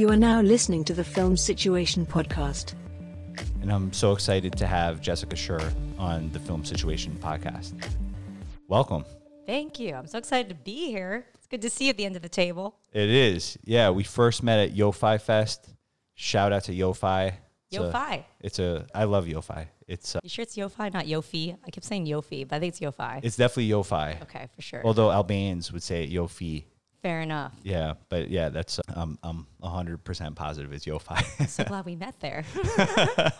You are now listening to the Film Situation Podcast. And I'm so excited to have Jessica Sherr on the Film Situation podcast. Welcome. Thank you. I'm so excited to be here. It's good to see you at the end of the table. It is. Yeah, we first met at YoFi Fest. Shout out to YoFi. It's a- YoFi. It's a, I love YoFi. It's uh, You sure it's Yofi, not Yofi? I keep saying Yofi, but I think it's Yofi. it's definitely YoFi. okay, for sure. Although Albanians would say it Yofi. Fair enough. Yeah, but yeah, that's um, I'm 100% positive it's YoFi. So glad we met there.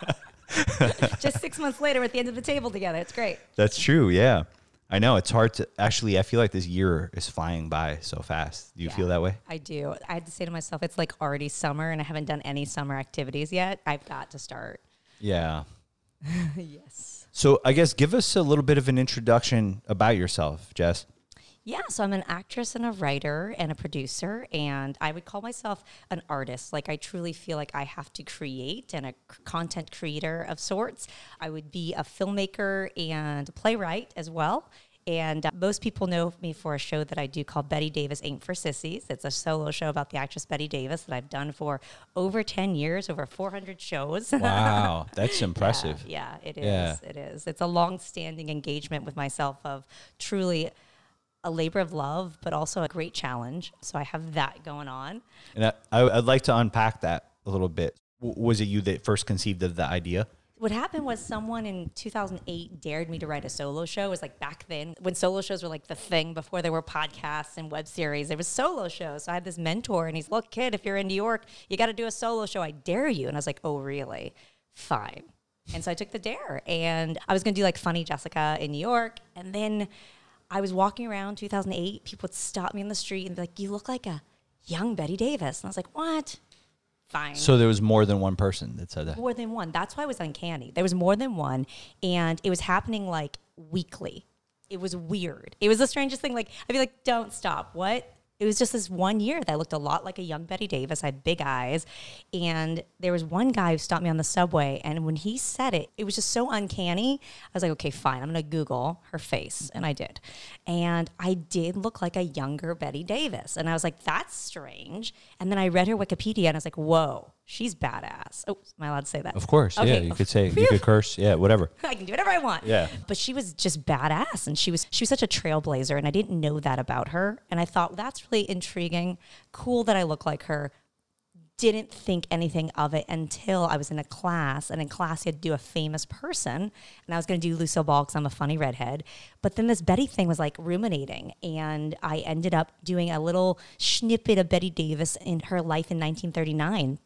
Just six months later, we're at the end of the table together. It's great. that's true. Yeah. I know it's hard to actually I feel like this year is flying by so fast. Do you Yeah. feel that way? I do. I had to say to myself, it's like already summer, and I haven't done any summer activities yet. I've got to start. Yeah. yes. So I guess give us a little bit of an introduction about yourself, Jess. Yeah, so I'm an actress and a writer and a producer, and I would call myself an artist. Like, I truly feel like I have to create and a content creator of sorts. I would be a filmmaker and a playwright as well. And uh, most people know me for a show that I do called Bette Davis Ain't for Sissies. It's a solo show about the actress Bette Davis that I've done for over 10 years, over 400 shows. Wow, that's impressive. Yeah, it is. Yeah. It is. It's a long-standing engagement with myself of truly a labor of love, but also a great challenge. So I have that going on. And I, I, I'd like to unpack that a little bit. W- was it you that first conceived of the idea? What happened was someone in 2008 dared me to write a solo show. It was like back then when solo shows were like the thing before there were podcasts and web series. There was solo shows. So I had this mentor and he's, like, look, kid, if you're in New York, you got to do a solo show. I dare you. And I was like, oh, really? Fine. And so I took the dare and I was going to do like Funny Jessica in New York. And then I was walking around 2008. People would stop me in the street and be like, you look like a young Bette Davis. And I was like, what? Fine So there was more than one person that said that. more than one. That's why it was uncanny. There was more than one, and it was happening like weekly. It was weird. It was the strangest thing. Like I'd be like, "Don't stop." What? It was just this one year that looked a lot like a young Bette Davis. I had big eyes, and there was one guy who stopped me on the subway, and when he said it, it was just so uncanny. I was like, "Okay, fine. I'm gonna Google her face," and I did, and I did look like a younger Bette Davis, and I was like, "That's strange." And then I read her Wikipedia, and I was like, "Whoa, she's badass." Oh, am I allowed to say that? Of course, yeah. You could say you could curse, yeah, whatever. I can do whatever I want. Yeah. But she was just badass and she was she was such a trailblazer and I didn't know that about her. And I thought that's really intriguing. Cool that I look like her. Didn't think anything of it until I was in a class, and in class you had to do a famous person, and I was going to do Lucille Ball because I'm a funny redhead. But then this Bette thing was like ruminating, and I ended up doing a little snippet of Bette Davis in her life in 1939.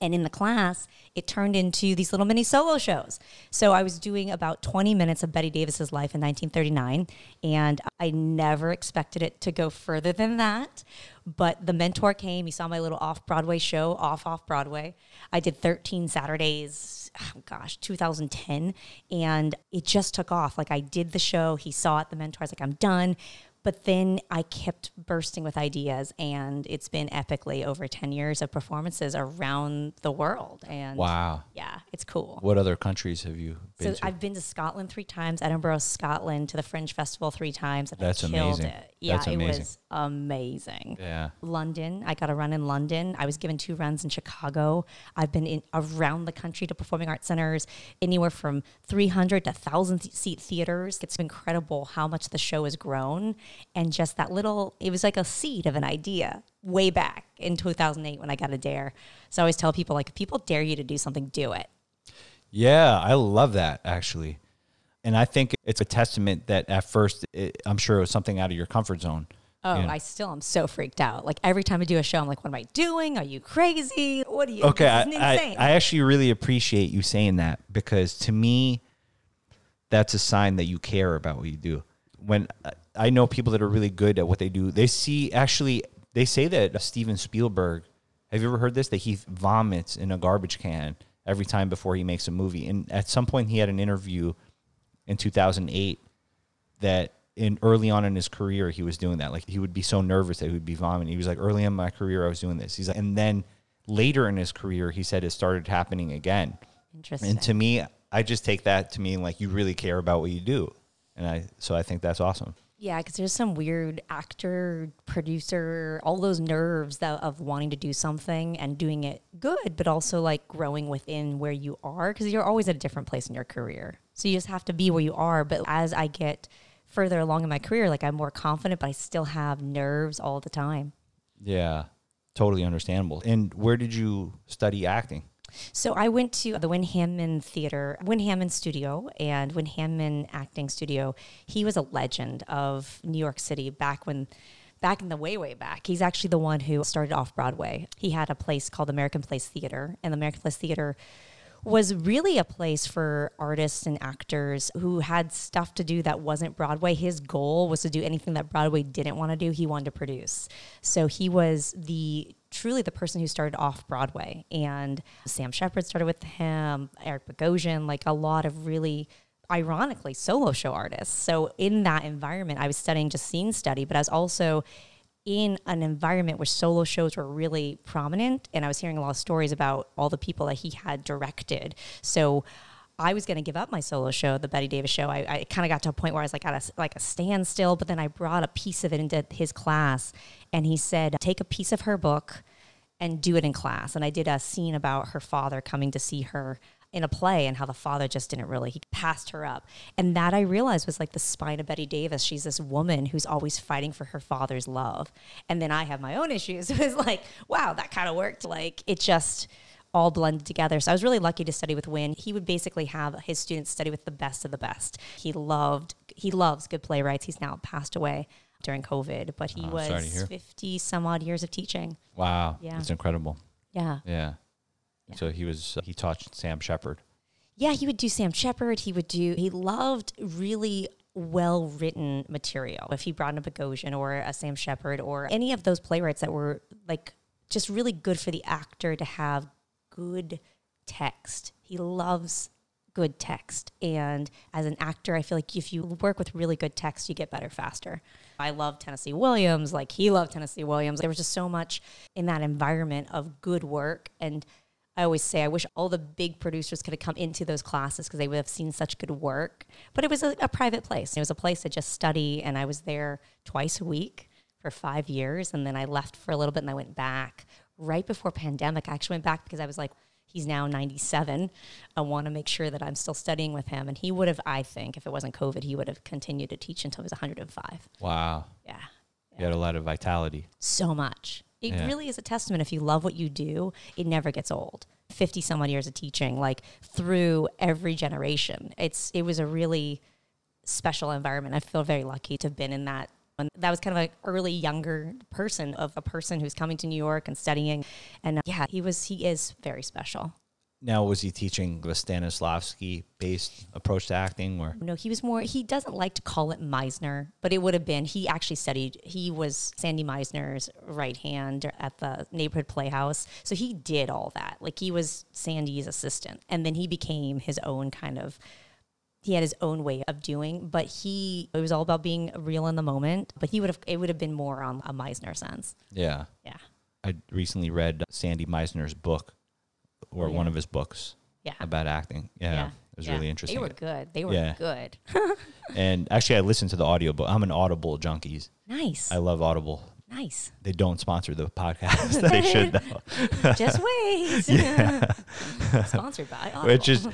And in the class, it turned into these little mini solo shows. So I was doing about 20 minutes of Bette Davis's life in 1939, and I never expected it to go further than that. But the mentor came, he saw my little off Broadway show, off off Broadway. I did 13 Saturdays, oh gosh, 2010, and it just took off. Like I did the show, he saw it, the mentor was like, I'm done. But then I kept bursting with ideas, and it's been epically over 10 years of performances around the world. And Wow. yeah, it's cool. What other countries have you been So to? I've been to Scotland three times, Edinburgh, Scotland, to the Fringe Festival three times. And That's I killed amazing. It. Yeah, That's it was amazing. yeah. London. I got a run in London. I was given two runs in Chicago. I've been in around the country to performing arts centers, anywhere from 300 to 1,000 seat theaters. It's incredible how much the show has grown. And just that little, it was like a seed of an idea way back in 2008 when I got a dare. So I always tell people, like, if people dare you to do something, do it. Yeah, I love that actually. And I think it's a testament that at first, it, I'm sure it was something out of your comfort zone. Oh, Yeah. I still am so freaked out. Like every time I do a show, I'm like, what am I doing? Are you crazy? What are you? Okay, I, I. I actually really appreciate you saying that because to me, that's a sign that you care about what you do. When uh, I- know people that are really good at what they do, they see actually, they say that Steven Spielberg, have you ever heard this? That he vomits in a garbage can every time before he makes a movie. And at some point, he had an interview in 2008 that in early on in his career he was doing that. Like he would be so nervous that he would be vomiting. He was like, early in my career I was doing this. He's like, and then later in his career he said it started happening again. Interesting. And to me, I just take that to mean like you really care about what you do, and I so I think that's awesome. Yeah, because there's some weird actor, producer, all those nerves that, of wanting to do something and doing it good, but also like growing within where you are because you're always at a different place in your career. So you just have to be where you are. But as I get further along in my career, like I'm more confident, but I still have nerves all the time. Yeah, totally understandable. And where did you study acting? So I went to the Wynn Handman Theater, Wynn Handman Studio, and Wynn Handman Acting Studio. He was a legend of New York City back when, back in the way, way back. He's actually the one who started off Broadway. He had a place called American Place Theater, and the American Place Theater was really a place for artists and actors who had stuff to do that wasn't Broadway. His goal was to do anything that Broadway didn't want to do, he wanted to produce. So he was the truly the person who started off Broadway. And Sam Shepard started with him, Eric Bogosian, like a lot of really ironically solo show artists. So in that environment, I was studying just scene study, but I was also in an environment where solo shows were really prominent and I was hearing a lot of stories about all the people that he had directed. So I was going to give up my solo show, the Bette Davis show. I, I kind of got to a point where I was like at a, like a standstill, but then I brought a piece of it into his class and he said, take a piece of her book and do it in class. And I did a scene about her father coming to see her in a play and how the father just didn't really he passed her up. And that i realized was like the spine of bette davis. She's this woman who's always fighting for her father's love. And then i have my own issues. It was like wow that kind of worked. Like it just all blended together. So i was really lucky to study with Wynn he would basically have his students study with the best of the best. He loved he loves good playwrights. He's now passed away during covid but he Oh, sorry to hear. was 50 some odd years of teaching. Wow, Yeah. it's incredible. yeah. Yeah. So he was he taught Sam Shepard. Yeah, he would do Sam Shepard. He would do, he loved really well written material. If he brought in a Bogosian or a Sam Shepard or any of those playwrights that were like just really good for the actor to have good text. He loves good text. And as an actor, I feel like if you work with really good text, you get better faster. I love Tennessee Williams, like he loved Tennessee Williams. There was just so much in that environment of good work. And I always say, I wish all the big producers could have come into those classes because they would have seen such good work. But it was a, a private place. It was a place to just study. And I was there twice a week for five years. And then I left for a little bit and I went back right before pandemic. I actually went back because I was like, he's now 97. I want to make sure that I'm still studying with him. And he would have, I think, if it wasn't COVID, he would have continued to teach until he was 105. Wow. Yeah. You had a lot of vitality. So much. It Yeah. really is a testament. If you love what you do, it never gets old. 50 some odd years of teaching, like through every generation. It's, it was a really special environment. I feel very lucky to have been in that. And that was kind of an early younger person of a person who's coming to New York and studying. And uh, yeah, he was, he is very special. Now was he teaching the Stanislavski based approach to acting or No, he was more, he doesn't like to call it Meisner, but it would have been, he actually studied, he was Sandy Meisner's right hand at the neighborhood playhouse. So he did all that. Like he was Sandy's assistant. And then he became his own kind of, he had his own way of doing, but he, it was all about being real in the moment. But he would have, it would have been more on a Meisner sense. Yeah. Yeah. I recently read Sandy Meisner's book or Oh, yeah. one of his books Yeah. about acting. Yeah. It was Yeah. really interesting. They were good. They were Yeah. good. and actually I listened to the audiobook. I'm an Audible junkies. nice. I love Audible. nice. They don't sponsor the podcast. they should though. Just wait. Sponsored by Audible. Which is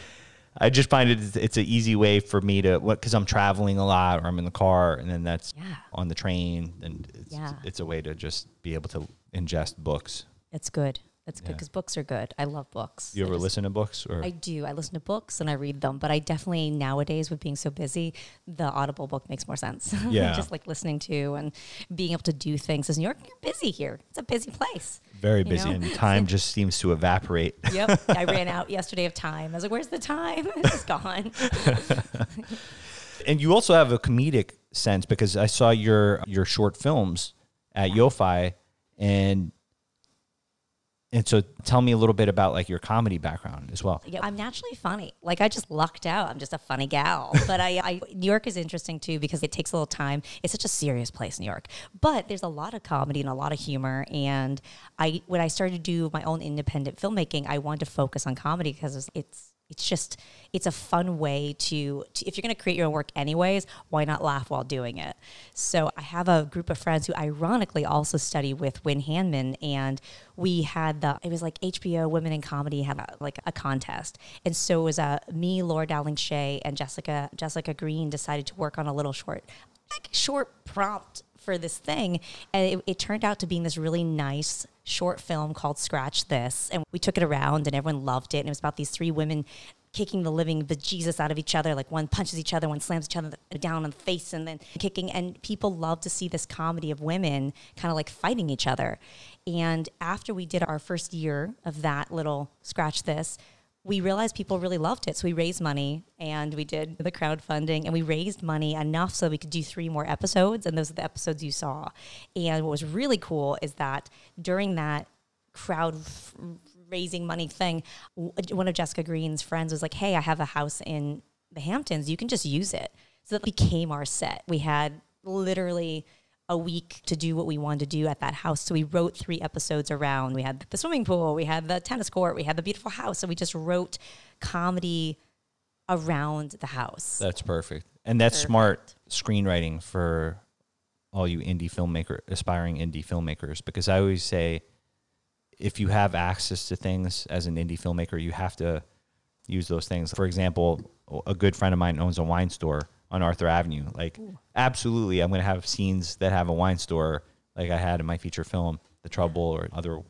I just find it it's an easy way for me to what because I'm traveling a lot or I'm in the car and then that's Yeah. on the train and it's, Yeah. it's a way to just be able to ingest books. It's good. It's good Yeah. because books are good. I love books. You ever just- listen to books or I do. I listen to books and I read them, but I definitely nowadays with being so busy, the Audible book makes more sense. Yeah. just like listening to and being able to do things. As New York, you're busy here. It's a busy place. very busy know? and time just seems to evaporate. Yep. I ran out yesterday of time. I was like, "Where's the time? It's gone." and you also have a comedic sense because I saw your your short films at YoFi and and so tell me a little bit about like your comedy background as well. Yeah, I'm naturally funny. Like I just lucked out. I'm just a funny gal. But I, I New York is interesting too because it takes a little time. It's such a serious place, New York. But there's a lot of comedy and a lot of humor. And I when I started to do my own independent filmmaking, I wanted to focus on comedy because it's, it's just it's a fun way to, to if you're going to create your own work anyways, why not laugh while doing it? So I have a group of friends who ironically also study with Wynn Handman and we had the it was like HBO Women in Comedy had a, like a contest. And so it was uh, me, Laura Dowling Shea and Jessica Jessica Green decided to work on a little short like short prompt for this thing. And it, it, turned out to being this really nice short film called Scratch This. And we took it around and everyone loved it. And it was about these three women kicking the living bejesus out of each other. Like one punches each other, one slams each other down on the face and then kicking. And people love to see this comedy of women kind of like fighting each other. And after we did our first year of that little Scratch This, we realized people really loved it. So we raised money and we did the crowdfunding and we raised money enough so we could do three more episodes. And those are the episodes you saw. And what was really cool is that during that crowd raising money thing, one of Jessica Green's friends was like, Hey, I have a house in the Hamptons. You can just use it. So that became our set. We had literally a week to do what we wanted to do at that house. So we wrote three episodes around. We had the swimming pool, we had the tennis court, we had the beautiful house. So we just wrote comedy around the house. That's perfect. And that's perfect. smart screenwriting for all you indie filmmaker aspiring indie filmmakers because I always say if you have access to things as an indie filmmaker, you have to use those things. For example, a good friend of mine owns a wine store on Arthur Avenue. Like, Ooh. absolutely, I'm going to have scenes that have a wine store, like I had in my feature film, The Trouble, or other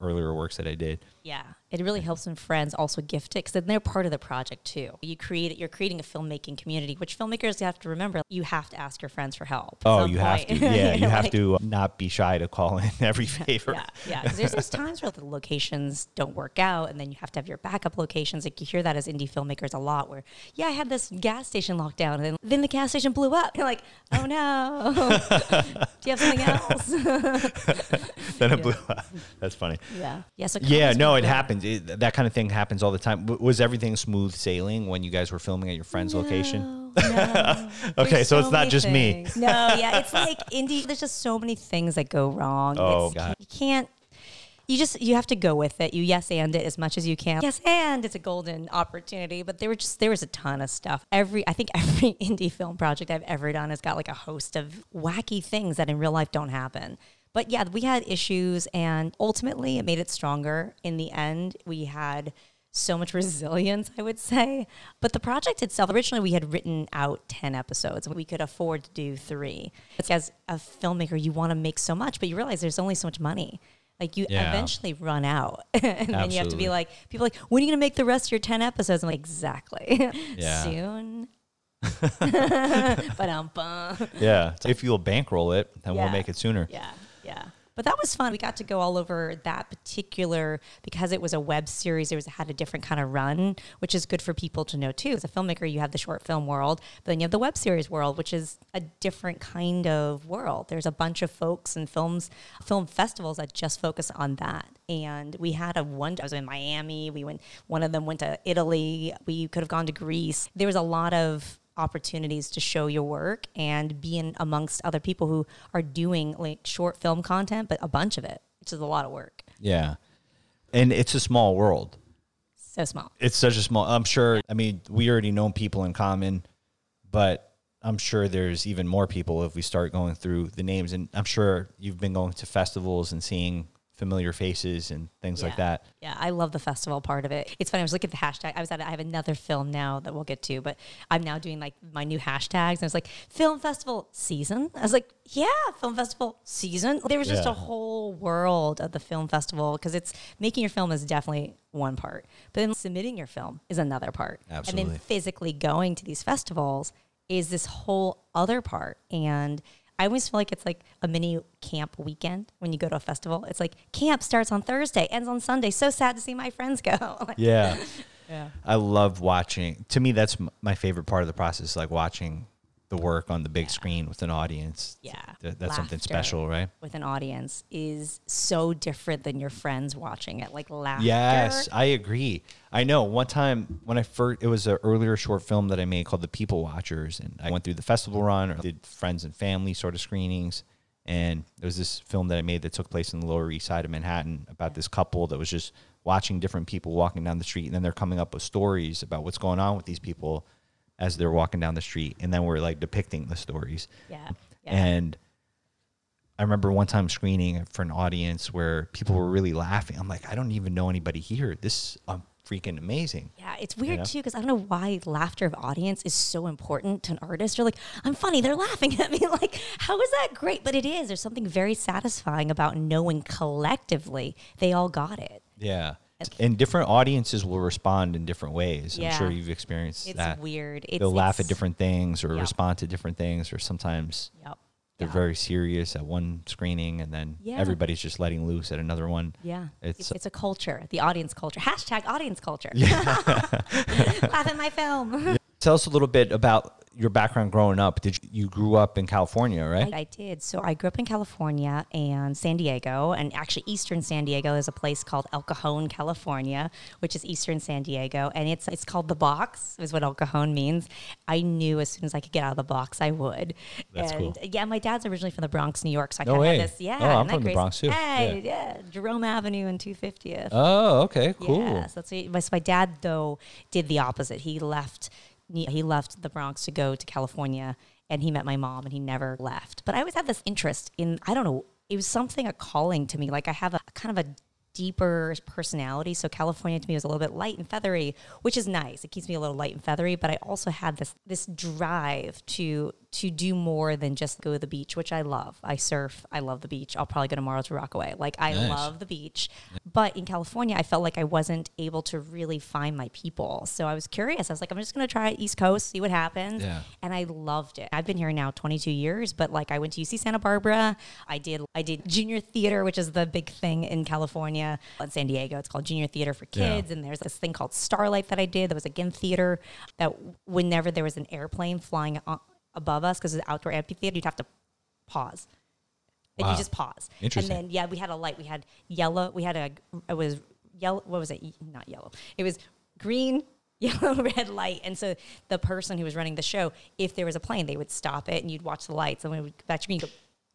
earlier works that I did. Yeah, it really helps when friends also gift it because then they're part of the project too. You create you're creating a filmmaking community, which filmmakers have to remember. You have to ask your friends for help. Oh, you point. have to. Yeah, you, have like, to uh, not be shy to call in every favor. Yeah, yeah. Because there's those times where the locations don't work out, and then you have to have your backup locations. Like you hear that as indie filmmakers a lot, where yeah, I had this gas station locked down, and then, then the gas station blew up. You're like, oh no, do you have something else? then it yeah. blew up. That's funny. Yeah. Yeah. So yeah. No, it happens happens. It, that kind of thing happens all the time. W- was everything smooth sailing when you guys were filming at your friend's no, location? No. okay, so, so it's not just things. me. no, yeah, it's like indie. There's just so many things that go wrong. Oh, it's, God. You can't. You just you have to go with it. You yes and it as much as you can. Yes and it's a golden opportunity. But there were just there was a ton of stuff. Every I think every indie film project I've ever done has got like a host of wacky things that in real life don't happen. But yeah, we had issues, and ultimately it made it stronger. In the end, we had so much resilience, I would say. But the project itself, originally we had written out 10 episodes. We could afford to do three. It's as a filmmaker, you want to make so much, but you realize there's only so much money. Like you yeah. eventually run out. and Absolutely. then you have to be like, people like, when are you going to make the rest of your 10 episodes? I'm like, exactly. Yeah. Soon. but um, yeah. If you'll bankroll it, then yeah. we'll make it sooner. Yeah. Yeah. But that was fun. We got to go all over that particular because it was a web series. It was had a different kind of run, which is good for people to know too. As a filmmaker, you have the short film world, but then you have the web series world, which is a different kind of world. There's a bunch of folks and films, film festivals that just focus on that. And we had a one. I was in Miami. We went. One of them went to Italy. We could have gone to Greece. There was a lot of opportunities to show your work and be in amongst other people who are doing like short film content, but a bunch of it, which is a lot of work. Yeah. And it's a small world. So small. It's such a small I'm sure I mean, we already know people in common, but I'm sure there's even more people if we start going through the names and I'm sure you've been going to festivals and seeing familiar faces and things yeah. like that. Yeah, I love the festival part of it. It's funny. I was looking at the hashtag. I was at. I have another film now that we'll get to, but I'm now doing like my new hashtags. And I was like, film festival season. I was like, yeah, film festival season. There was just yeah. a whole world of the film festival because it's making your film is definitely one part, but then submitting your film is another part, Absolutely. and then physically going to these festivals is this whole other part and I always feel like it's like a mini camp weekend when you go to a festival. It's like camp starts on Thursday, ends on Sunday. So sad to see my friends go. like, yeah. Yeah. I love watching. To me, that's my favorite part of the process, like watching the work on the big yeah. screen with an audience. Yeah. Th- that's something special, right? With an audience is so different than your friends watching it. Like laughter. Yes, I agree. I know. One time when I first, it was an earlier short film that I made called The People Watchers. And I went through the festival run or did friends and family sort of screenings. And there was this film that I made that took place in the Lower East Side of Manhattan about this couple that was just watching different people walking down the street, and then they're coming up with stories about what's going on with these people as they're walking down the street, and then we're like depicting the stories. Yeah. yeah. And I remember one time screening for an audience where people were really laughing. I'm like, I don't even know anybody here. This is um, freaking amazing. Yeah, it's weird know? too because I don't know why laughter of audience is so important to an artist. You're like, I'm funny, they're laughing at me. Like, how is that great? But it is. There's something very satisfying about knowing collectively they all got it. Yeah. And different audiences will respond in different ways. Yeah. I'm sure you've experienced It's that. weird. It's, They'll laugh at different things or Yeah. respond to different things, or sometimes Yep. they're Yeah. very serious at one screening and then Yeah. everybody's just letting loose at another one. Yeah, It's- it's, it's a culture, the audience culture. Hashtag audience culture. Laugh at my film. Tell us a little bit about your background growing up. Did you, you grew up in California, right? I, I did. So I grew up in California and San Diego, and actually Eastern San Diego is a place called El Cajon, California, which is Eastern San Diego, and it's it's called the box, is what El Cajon means. I knew as soon as I could get out of the box, I would. That's and cool. yeah, my dad's originally from the Bronx, New York, so I No kind of way. had this. Yeah, Oh, I'm isn't that from the? Bronx, too. Hey, yeah. Jerome Avenue and 250th. oh, okay, cool. Yeah, so that's my, so my dad though did the opposite. He left he left the Bronx to go to California and he met my mom and he never left. But I always had this interest in I don't know, it was something a calling to me. Like I have a kind of a deeper personality. So California to me was a little bit light and feathery, which is nice. It keeps me a little light and feathery, but I also had this this drive to to do more than just go to the beach, which I love. I surf. I love the beach. I'll probably go tomorrow to Rockaway. Like I Nice. love the beach. But in California, I felt like I wasn't able to really find my people. So I was curious. I was like, I'm just going to try East Coast, see what happens. Yeah. And I loved it. I've been here now 22 years, but like I went to UC Santa Barbara. I did I did junior theater, which is the big thing in California. In San Diego, it's called junior theater for Yeah. kids. And there's this thing called Starlight that I did. That was again theater. That whenever there was an airplane flying o- above us, because it's an outdoor amphitheater, you'd have to pause. And Wow. you just pause. Interesting. And then yeah, we had a light. We had yellow. We had a it was yellow. What was it? Not yellow. It was green, yellow, red light. And so the person who was running the show, if there was a plane, they would stop it and you'd watch the lights. And we would go back to green, go.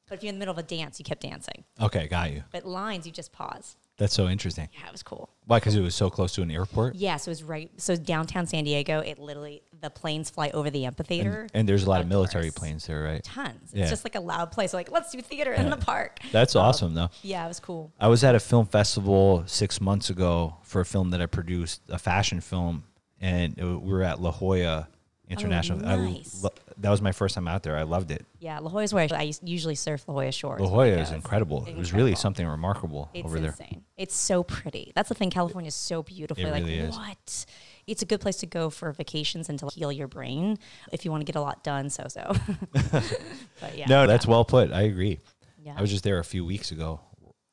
But if you're in the middle of a dance, you kept dancing. Okay, got you. But lines, you just pause. That's so interesting. Yeah, it was cool. Why? Because it was so close to an airport. Yeah, so it was right. So downtown San Diego, it literally the planes fly over the amphitheater. And, and there's a lot of military course. planes there, right? Tons. It's just like a loud place. Like let's do theater in the park. That's um, awesome, though. Yeah, it was cool. I was at a film festival six months ago for a film that I produced, a fashion film, and it, we were at La Jolla International. Oh, nice. lo- that was my first time out there. I loved it. Yeah, La Jolla is where I, I usually surf La Jolla Shores. La Jolla is incredible. It was really something remarkable It's over there. insane. It's so pretty. That's the thing. California is so beautiful. It like really is. what? It's a good place to go for vacations and to heal your brain if you want to get a lot done. So so. but yeah. No, that's well put. I agree. Yeah. I was just there a few weeks ago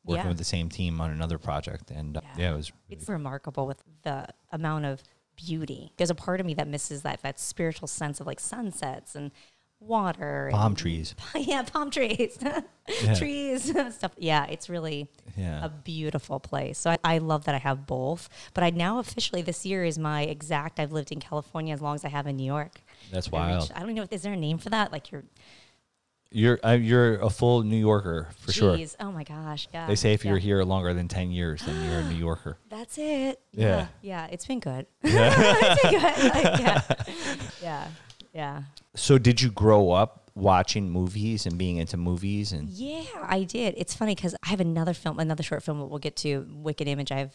working Yeah. with the same team on another project. And uh, yeah, Yeah. it was. It's remarkable with the amount of beauty. There's a part of me that misses that that spiritual sense of like sunsets and water, Palm and- trees. yeah, palm trees, trees, stuff. Yeah, it's really Yeah. a beautiful place. So I, I love that I have both. But I now officially this year is my exact. I've lived in California as long as I have in New York. That's I reached- wild. I don't know. Is there a name for that? Like you're, You're uh, you're a full New Yorker for sure. geez, oh my gosh, yeah. They say if you're here longer than ten years, then you're a New Yorker. That's it. Yeah. Yeah. Yeah. It's been good. it's been good. Like, yeah. Yeah. Yeah. So did you grow up watching movies and being into movies and Yeah, I did. It's funny because I have another film, another short film that we'll get to, Wicked Image. I have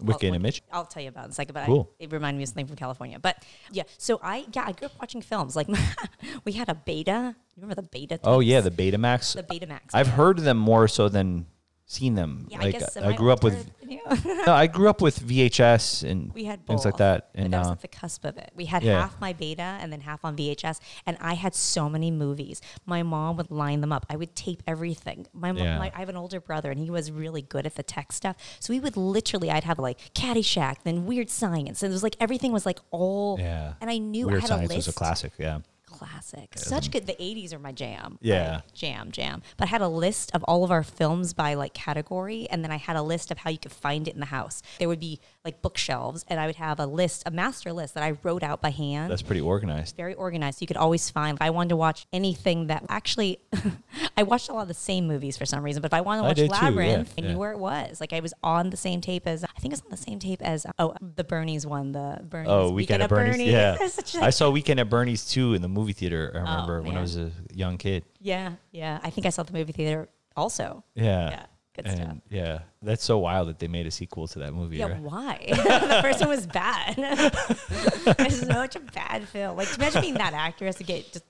Wicked oh, I'll- Image? I'll tell you about it in a second, but Cool. I, it reminded me of something from California. But yeah, so I yeah I grew up watching films. Like we had a beta. You remember the beta? Oh yeah, the Betamax. the Betamax. I've heard them more so than seen them. yeah, like I guess I grew up with no, I grew up with VHS and we had things like both, that. And that was uh, at the cusp of it. We had yeah. half my beta and then half on VHS, and I had so many movies. My mom would line them up. I would tape everything. My, mom, Yeah. my I have an older brother, and he was really good at the tech stuff. So we would literally, I'd have like Caddyshack, then Weird Science, and it was like everything was like all. yeah. And I knew Weird I had Science a list. was a classic. Yeah. Classic. Such good. The 80s are my jam. Yeah. Like, jam, jam. But I had a list of all of our films by like category, and then I had a list of how you could find it in the house. There would be like bookshelves, and I would have a list, a master list that I wrote out by hand. That's pretty organized. very organized. You could always find. If I wanted to watch anything that actually, I watched a lot of the same movies for some reason. But if I wanted to watch did too, yeah, Labyrinth, I yeah. knew where it was. Like I was on the same tape as I think it's on the same tape as oh the Bernie's one, the Bernie's Oh, Weekend, at Bernie's. Bernie's. Yeah, That's such a- I saw Weekend at Bernie's too in the movie theater. I oh, remember when I was a young kid. yeah, yeah. I think I saw the movie theater also. Yeah, Yeah, good and stuff. yeah, that's so wild that they made a sequel to that movie. Yeah, right? why? the first one was bad. it's such a bad film. Like, imagine being that actor has to get just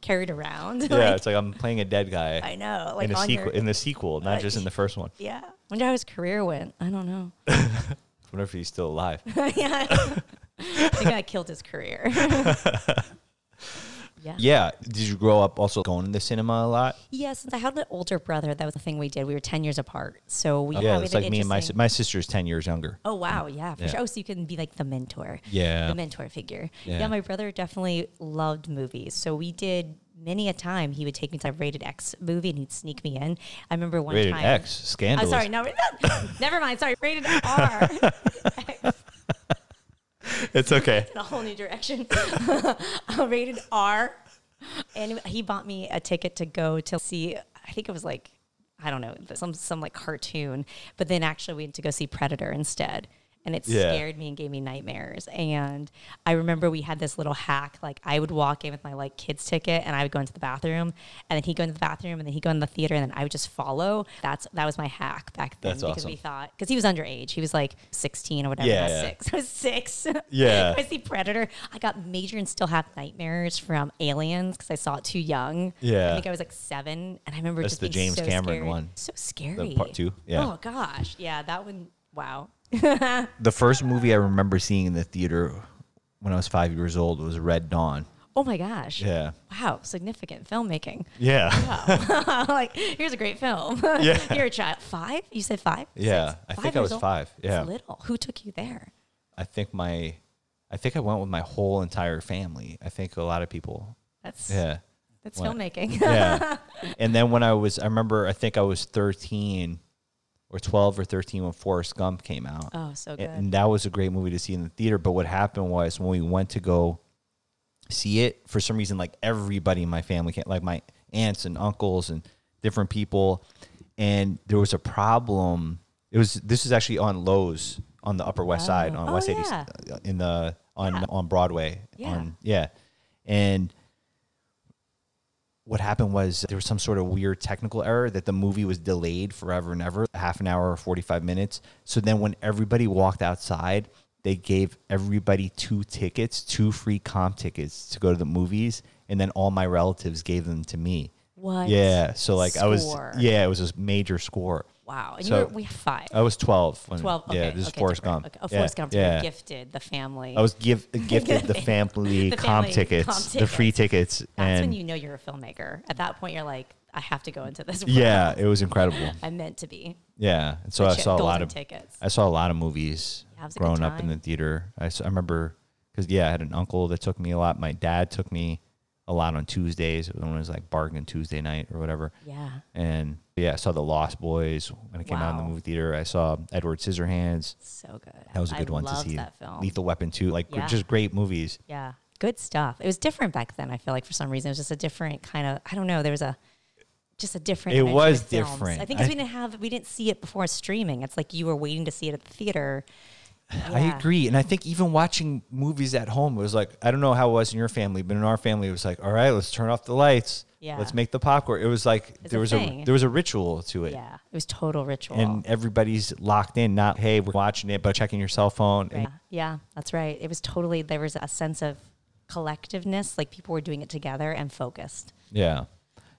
carried around. yeah. Like, it's like I'm playing a dead guy. I know. Like in a sequel, your, in the sequel, not just in the first one. yeah. Wonder how his career went. I don't know. wonder if he's still alive. yeah. the guy killed his career. Yeah. yeah. Did you grow up also going to the cinema a lot? Yeah, since I had an older brother, that was the thing we did. We were 10 years apart. So we oh, yeah, we it's like me and my si- my sister's ten years younger. Oh wow, yeah, for Yeah. sure. Oh, so you can be like the mentor. Yeah. The mentor figure. Yeah. Yeah. my brother definitely loved movies. So we did many a time he would take me to a rated X movie and he'd sneak me in. I remember one Rated time X, I'm scandalous. Uh, sorry, no, never mind. Sorry, rated R. It's okay. in a whole new direction. Uh, rated R. And he bought me a ticket to go to see, I think it was like, I don't know, some some like cartoon. But then actually we had to go see Predator instead. And it Yeah. scared me and gave me nightmares. And I remember we had this little hack. Like I would walk in with my like kids ticket and I would go into the bathroom and then he'd go into the bathroom and then he'd go in the theater and then I would just follow. That's that was my hack back then That's because awesome. we thought because he was underage. He was like 16 or whatever. Yeah, I was yeah. six. I was six. Yeah. I see Predator. I got major and still have nightmares from Aliens because I saw it too young. Yeah. I think I was like seven, and I remember That's just the James so Cameron one. So scary. part two, yeah. Oh gosh, yeah, that one. Wow. The first movie I remember seeing in the theater when I was five years old was Red Dawn. Oh my gosh. Yeah. Wow, significant filmmaking. Yeah. Wow. like, here's a great film. Yeah. You're a child. Five? You said five? Yeah, Six? I Five think I was old? five. That's Yeah. little. Who took you there? I think my, I think I went with my whole entire family. I think a lot of people. That's Yeah. that's filmmaking. Yeah. and then when I was, I remember, I think I was 13 or 12 or 13 when Forrest Gump came out. oh, so good. And that was a great movie to see in the theater. But what happened was when we went to go see it, for some reason, like everybody in my family came, like my aunts and uncles and different people. And there was a problem. It was this is actually on Loews on the Upper West oh. Side on Oh, West 80 yeah. Uh, in the on Yeah. on Broadway. Yeah. On yeah. And what happened was there was some sort of weird technical error that the movie was delayed forever and ever, half an hour or 45 minutes. So then when everybody walked outside, they gave everybody two tickets, two free comp tickets to go to the movies, and then all my relatives gave them to me. What? Yeah, so like I was yeah, it was a major score. Wow. And So- you were, we have five. I was 12 when 12. Okay, yeah, this is okay, Forrest different. Gump. Okay. Oh, yeah, Forrest Gump. Yeah. gifted the family. I was give, gifted the family The comp family tickets, comp the free tickets, That's and when you know you're a filmmaker. At that point, you're like, I have to go into this. world. yeah, it was incredible. I'm meant to be. Yeah, and so The I saw a lot of tickets. I saw a lot of movies Yeah, it was growing up in the theater. I I remember because yeah, I had an uncle that took me a lot. My dad took me a lot on Tuesdays when it was like bargain Tuesday night or whatever. Yeah. And yeah, I saw The Lost Boys when it came out in the movie theater. I saw Edward Scissorhands. So good. That was a good one to see. that film. Lethal Weapon 2, like Yeah. just great movies. Yeah. Good stuff. It was different back then. I feel like for some reason it was just a different kind of. I don't know. There was a just a different. It was different. I think 'cause I- we didn't have we didn't see it before streaming. It's like you were waiting to see it at the theater. I agree. And I think even watching movies at home, was like, I don't know how it was in your family, but in our family, it was like, all right, let's turn off the lights. Yeah. Let's make the popcorn. It was like, It's there a was thing. a, there was a ritual to it. Yeah. It was total ritual. And everybody's locked in, not, hey, we're watching it, but checking your cell phone. Right. Yeah, that's right. It was totally there was a sense of collectiveness, like people were doing it together and focused. yeah.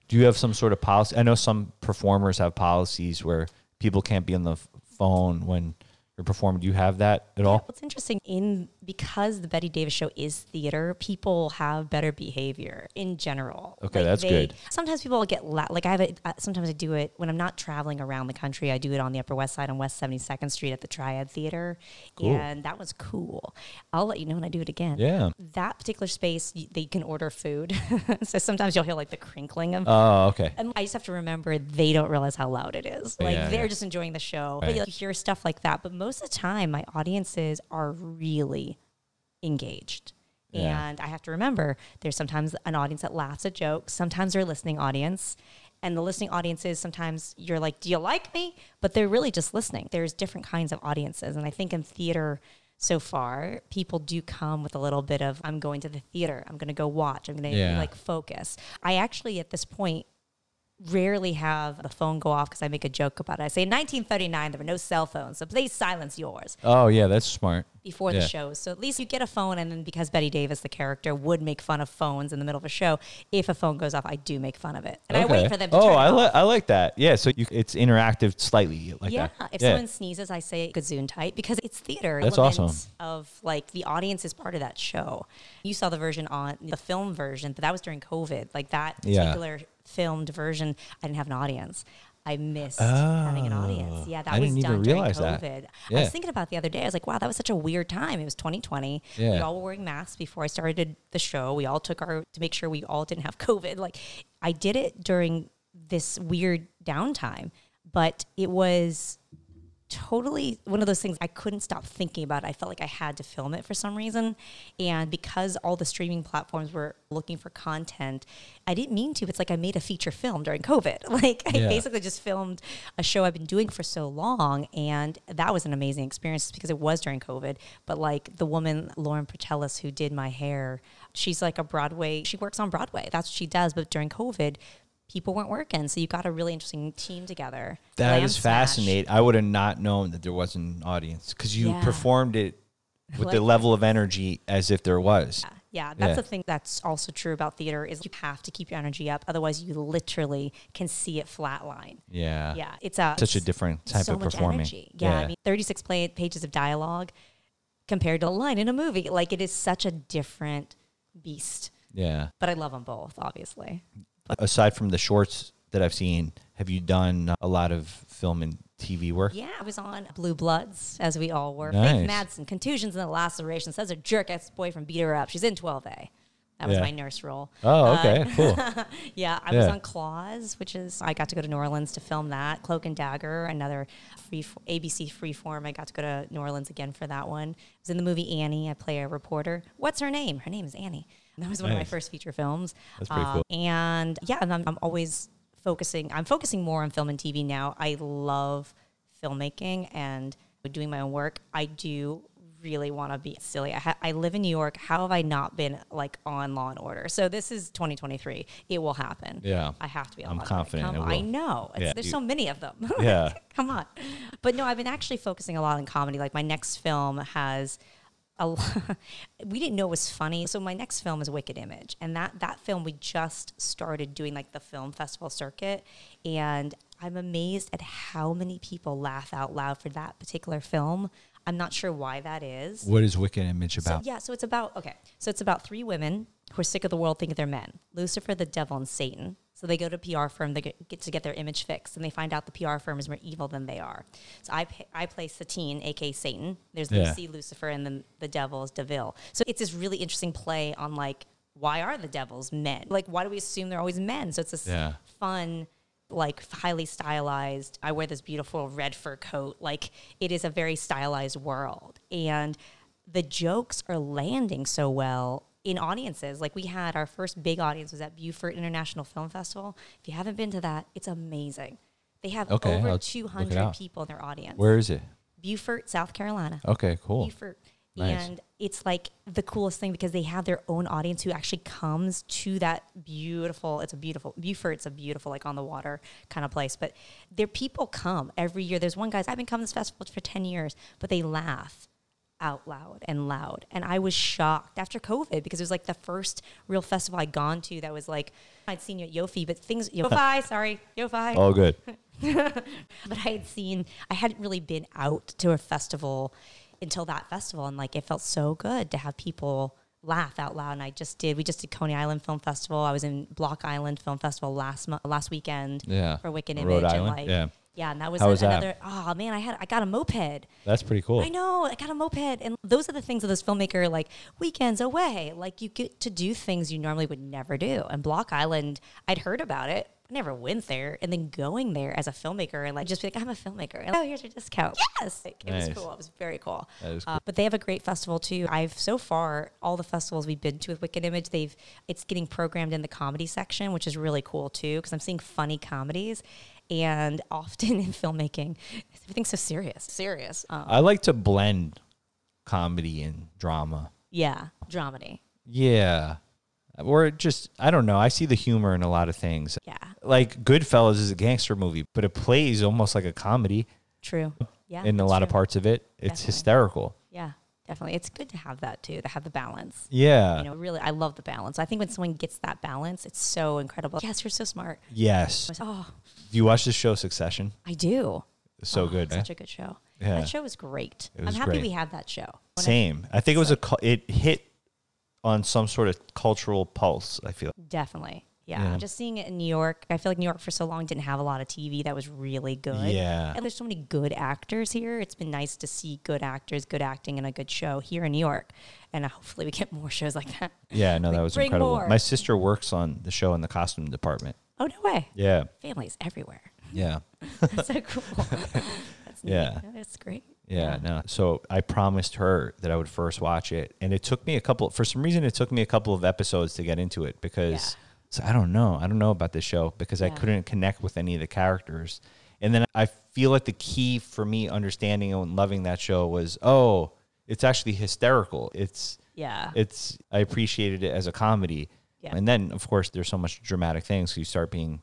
Do you have some sort of policy? I know some performers have policies where people can't be on the phone when you're performing. Do you have that at all? What's interesting in because the Bette Davis show is theater, people have better behavior in general. Okay, that's good. Sometimes people get la- like I have it. Uh, sometimes I do it when I'm not traveling around the country. I do it on the Upper West Side on West 72nd Street at the Triad Theater, Cool. and that was cool. I'll let you know when I do it again. Yeah. That particular space, y- they can order food, so sometimes you'll hear like the crinkling of Oh, okay. and I just have to remember they don't realize how loud it is. Like Yeah, they're yeah. just enjoying the show. Right. But you hear stuff like that. But most of the time, my audiences are really engaged. Yeah. And I have to remember there's sometimes an audience that laughs at jokes. Sometimes they're a listening audience. And the listening audiences, sometimes you're like, do you like me? But they're really just listening. There's different kinds of audiences. And I think in theater, so far, people do come with a little bit of, I'm going to the theater. I'm going to go watch. I'm going to Yeah. like focus. I actually, at this point, rarely have the phone go off because I make a joke about it. I say in 1939 there were no cell phones, so please silence yours Oh, yeah, that's smart. before Yeah. the shows. So at least you get a phone, and then because Bette Davis, the character, would make fun of phones in the middle of a show, if a phone goes off, I do make fun of it, and I wait for them to Oh, turn I like I like that. Yeah, so you, it's interactive slightly like yeah, that. if yeah. someone sneezes, I say gazoon tight because it's theater. That's awesome. Of like the audience is part of that show. You saw the version on the film version, but that was during COVID. Like that Yeah. Filmed version, I didn't have an audience. I missed having an oh, audience. Yeah, that Oh, I was didn't even done during that. COVID. I was thinking about the other day. I was like, wow, that was such a weird time. It was 2020. Yeah. We all were wearing masks before I started the show. We all took our to make sure we all didn't have COVID. Like I did it during this weird downtime, but it was totally one of those things I couldn't stop thinking about. I felt like I had to film it for some reason. And because all the streaming platforms were looking for content, I didn't mean to. It's like I made a feature film during COVID. Like I Yeah. basically just filmed a show I've been doing for so long. And that was an amazing experience because it was during COVID. But like the woman, Lauren Patelis, who did my hair, she's like a Broadway, she works on Broadway. That's what she does. But during COVID, people weren't working. So you got a really interesting team together. That Lamb is fascinating. I would have not known that there wasn't an audience because you Yeah. performed it with the level of energy as if there was. Yeah, yeah that's Yeah. the thing that's also true about theater is you have to keep your energy up. Otherwise, you literally can see it flatline. Yeah. Yeah, it's a Such a different type so of performing. energy. Yeah, I mean, 36 play, pages of dialogue compared to a line in a movie. Like it is such a different beast. yeah. But I love them both, obviously. Aside from the shorts that I've seen, have you done a lot of film and TV work? Yeah, I was on Blue Bloods, as we all were. Nice. Faith Madsen, contusions and lacerations. Says a jerk ex boyfriend beat her up. She's in 12A. That was Yeah. my nurse role. Oh, okay, uh, cool. Yeah, I was on Claws, which is I got to go to New Orleans to film that. Cloak and Dagger, another free ABC Freeform. I got to go to New Orleans again for that one. I was in the movie Annie. I play a reporter. What's her name? Her name is Annie. That was one of my first feature films. That's pretty Uh, cool. And yeah, and I'm, I'm always focusing. I'm focusing more on film and TV now. I love filmmaking and doing my own work. I do really want to be silly. I, ha- I live in New York. How have I not been like on Law and Order? So this is 2023. It will happen. Yeah. I have to be on I'm Law confident. I know. Yeah, there's you- so many of them. Yeah. Come on. But no, I've been actually focusing a lot on comedy. Like my next film has we didn't know it was funny. So my next film is Wicked Image. And that that film we just started doing like the film festival circuit and I'm amazed at how many people laugh out loud for that particular film. I'm not sure why that is. What is Wicked Image So, about? yeah, so it's about okay. So it's about three women who are sick of the world think they're men. Lucifer, the devil, and Satan. So they go to a PR firm. They get, get to get their image fixed, and they find out the PR firm is more evil than they are. So I I play Satine, aka Satan. There's Yeah. Lucy, Lucifer, and then the devil is Deville. So it's this really interesting play on like why are the devils men? Like why do we assume they're always men? So it's this Yeah. fun like highly stylized i wear this beautiful red fur coat like it is a very stylized world and the jokes are landing so well in audiences like we had our first big audience was at beaufort international film festival if you haven't been to that it's amazing they have Okay, over I'll 200 people in their audience Where is it? beaufort south carolina Okay, cool. Beaufort. Nice. And it's like the coolest thing because they have their own audience who actually comes to that beautiful, it's a beautiful, Beaufort's a beautiful, like on the water kind of place. But their people come every year. There's one guy, I've been coming to this festival for 10 years, but they laugh out loud and loud. And I was shocked after COVID because it was like the first real festival I'd gone to that was like, I'd seen you at Yofi, but things, Yofi, sorry, Yofi Oh, good. but I had seen, I hadn't really been out to a festival until that festival. And like, it felt so good to have people laugh out loud. And I just did, we just did Coney Island Film Festival. I was in Block Island Film Festival last, mo- last weekend Yeah. for Wicked Rhode Image. Island? And like, Yeah. Yeah. And that was How was that? another, oh man, I had, I got a moped. That's pretty cool. I know. I got a moped. And those are the things of this filmmaker, like weekends away, like you get to do things you normally would never do. And Block Island, I'd heard about it. I never went there. And then going there as a filmmaker and like just be like, I'm a filmmaker. And oh, here's your discount. Yes. Like, it Nice. was cool. It was very cool. That is Uh, but they have a great festival too. I've so far, all the festivals we've been to with Wicked Image, they've, it's getting programmed in the comedy section, which is really cool too. Cause I'm seeing funny comedies. And often in filmmaking, everything's so serious. Serious. Um, I like to blend comedy and drama. Yeah, dramedy. Yeah. Or just I don't know. I see the humor in a lot of things. Yeah, Like Goodfellas is a gangster movie, but it plays almost like a comedy true. Yeah, in a that's lot of parts of it. It's Definitely. hysterical. Yeah, definitely. It's good to have that too, to have the balance. Yeah. You know, really, I love the balance. I think when someone gets that balance, it's so incredible. Yes, you're so smart. yes. Oh, Do you watch the show Succession? I do. It's so Oh, good. Such a good show. Yeah. That show was great. Was I'm happy great. we have that show. When Same. I think it was a it hit on some sort of cultural pulse. I feel. Definitely. Yeah. Yeah. Just seeing it in New York. I feel like New York for so long didn't have a lot of TV that was really good. Yeah. And there's so many good actors here. It's been nice to see good actors, good acting, and a good show here in New York. And uh, hopefully we get more shows like that. Yeah, no, that was incredible. more. My sister works on the show in the costume department. Oh, no way. Yeah, Families everywhere. yeah, That's so cool. That's neat. Yeah. That's great. yeah. No, so I promised her that I would first watch it, and it took me a couple. For some reason, it took me a couple of episodes to get into it because so I don't know. I don't know about this show because I couldn't connect with any of the characters. And then I feel like the key for me understanding and loving that show was oh, it's actually hysterical. It's Yeah. it's I appreciated it as a comedy. Yeah. And then of course there's so much dramatic things. So you start being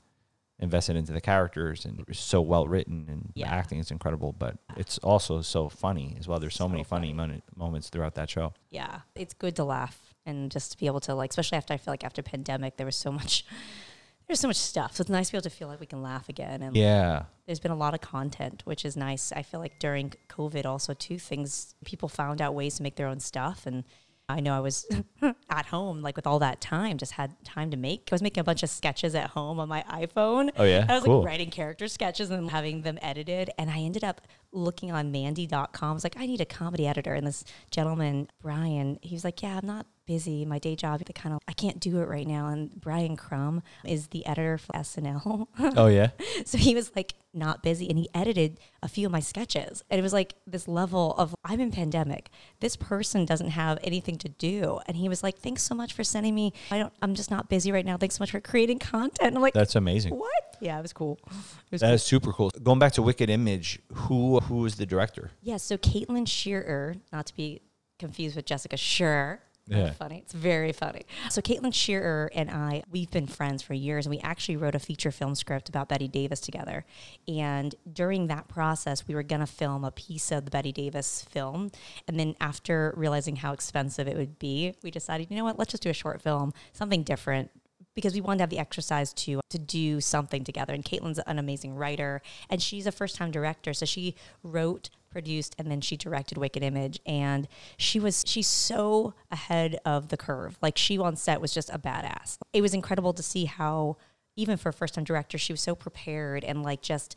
invested into the characters and it's so well written and Yeah. the acting is incredible, but it's also so funny as well. There's so, So many funny, funny. moment, moments throughout that show. yeah. It's good to laugh and just to be able to like, especially after I feel like after pandemic, there was so much, there's so much stuff. So it's nice to be able to feel like we can laugh again. And Yeah. there's been a lot of content, which is nice. I feel like during COVID also too, things people found out ways to make their own stuff. And I know I was at home, like with all that time, just had time to make. I was making a bunch of sketches at home on my iPhone. Oh, yeah? I was Cool. like writing character sketches and having them edited. And I ended up looking on Mandy.com. I was like, I need a comedy editor. And this gentleman, Brian, he was like, Yeah, I'm not busy. My day job, the kind of I can't do it right now. And Brian Crumb is the editor for SNL. Oh yeah. So he was like not busy and he edited a few of my sketches. And it was like this level of I'm in pandemic. This person doesn't have anything to do. And he was like, Thanks so much for sending me. I don't I'm just not busy right now. Thanks so much for creating content. And I'm like, That's amazing. What? Yeah, it was cool. It was That cool. is super cool. Going back to Wicked Image, who who was the director? Yeah, so Caitlin Shearer, not to be confused with Jessica Sherr. Yeah. That's funny. It's very funny. So Caitlin Shearer and I, we've been friends for years, and we actually wrote a feature film script about Bette Davis together. And during that process, we were gonna film a piece of the Bette Davis film, and then after realizing how expensive it would be, we decided, you know what, let's just do a short film, something different, because we wanted to have the exercise to to do something together. And Caitlin's an amazing writer, and she's a first time director, so she wrote, produced, and then she directed Wicked Image. And she was she's so ahead of the curve. Like she on set was just a badass. It was incredible to see how even for a first time director, she was so prepared and like just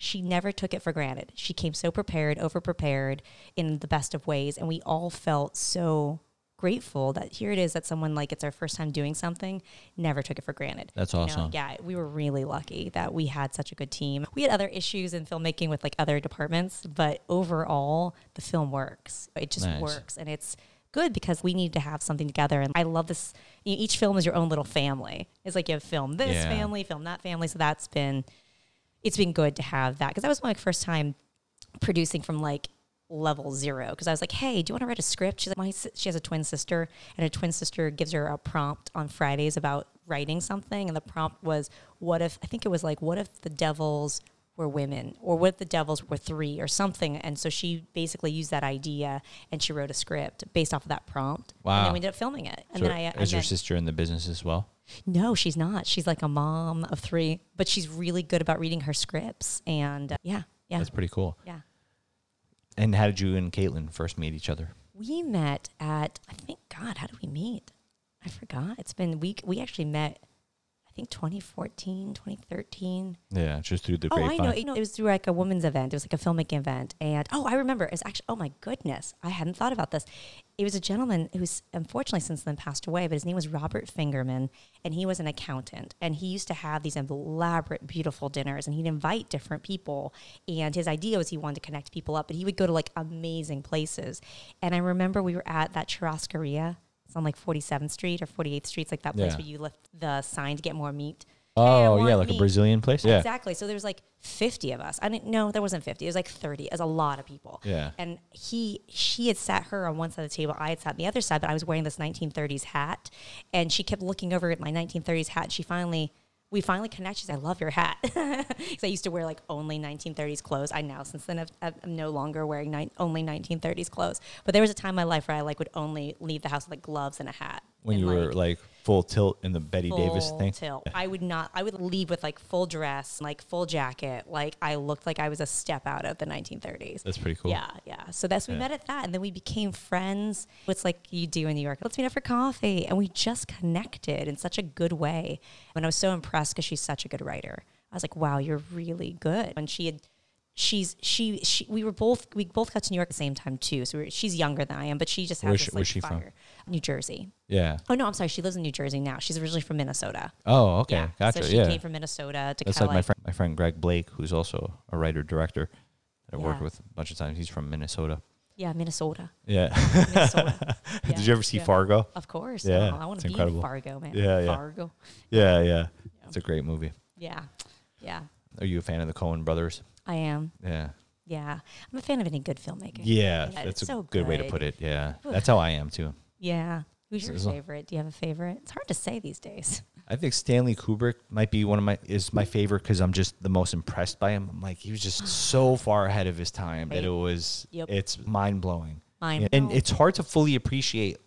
she never took it for granted. She came so prepared, over prepared in the best of ways, and we all felt so grateful that here it is that someone like it's our first time doing something, never took it for granted. That's You know, awesome. yeah, we were really lucky that we had such a good team. We had other issues in filmmaking with like other departments, but overall the film works. It just Nice. works and it's good because we need to have something together and I love this you know, each film is your own little family. It's like you have film this Yeah. family, film that family, so that's been it's been good to have that because that was my first time producing from like level zero because I was like, hey, do you want to write a script? She's like, my she has a twin sister, and her twin sister gives her a prompt on Fridays about writing something, and the prompt was, what if I think it was like, what if the devils were women, or what if the devils were three, or something, and so she basically used that idea and she wrote a script based off of that prompt. and Wow. then we ended up filming it, and So then I, I is your sister in the business as well? no, she's not. She's like a mom of three, but she's really good about reading her scripts, and uh, yeah, yeah, That's pretty cool. yeah. And how did you and Caitlin first meet each other? We met at I think God, how did we meet? I forgot. It's been we we actually met think 2014, 2013. Yeah, just through the Oh, I grapevine. know. You know, it was through like a women's event. It was like a filmmaking event, and oh, I remember. It was actually. Oh my goodness, I hadn't thought about this. It was a gentleman who's unfortunately since then passed away, but his name was Robert Fingerman, and he was an accountant, and he used to have these elaborate, beautiful dinners, and he'd invite different people. And his idea was he wanted to connect people up, but he would go to like amazing places. And I remember we were at that churrascaria. It's on like 47th Street or 48th Street. It's like that place Yeah. where you lift the sign to get more meat. Oh, Hey, I yeah, want like a meat. Brazilian place. Yeah. Exactly. So there was like 50 of us. I didn't know there wasn't 50. It was like 30. It was a lot of people. Yeah. And he, she had sat her on one side of the table. I had sat on the other side, but I was wearing this 1930s hat. And she kept looking over at my 1930s hat. She finally, we finally connected. She said, I love your hat. Because I used to wear like only 1930s clothes. I now, since then, I'm no longer wearing ni- only 1930s clothes. But there was a time in my life where I like would only leave the house with like gloves and a hat. When And, you were like full tilt in the Bette Davis full thing. tilt. I would not. I would leave with like full dress, like full jacket. Like I looked like I was a step out of the 1930s. That's pretty cool. Yeah, yeah. So that's we Yeah. met at that, and then we became friends. It's like you do in New York. Let's meet up for coffee, and we just connected in such a good way. And I was so impressed because she's such a good writer. I was like, wow, you're really good. And she had. She's she she we were both we both got to New York at the same time too. So we were, she's younger than I am, but she just has this she- like she from? New Jersey. Yeah. Oh no, I'm sorry. She lives in New Jersey now. She's originally from Minnesota. Oh, okay. Yeah. Gotcha. So she yeah. came from Minnesota to That's kind like my friend, my friend Greg Blake, who's also a writer director that I worked with a bunch of times. He's from Minnesota. yeah, Minnesota. Yeah. Minnesota. Did Yeah, you ever see yeah. Fargo? Of course. Yeah, Oh, I want to be incredible. in Fargo, man. Yeah, yeah. Fargo. Yeah, yeah. It's a great movie. Yeah. Yeah. Are you a fan of the Coen brothers? I am. Yeah. Yeah. I'm a fan of any good filmmaker. Yeah, Yeah, that's a so good, way to put it. Yeah. That's how I am too. Yeah. Who's your favorite? Do you have a favorite? It's hard to say these days. I think Stanley Kubrick might be one of my is my favorite because I'm just the most impressed by him. I'm like he was just so far ahead of his time that it was Yep. it's mind blowing. Mind and blowing. it's hard to fully appreciate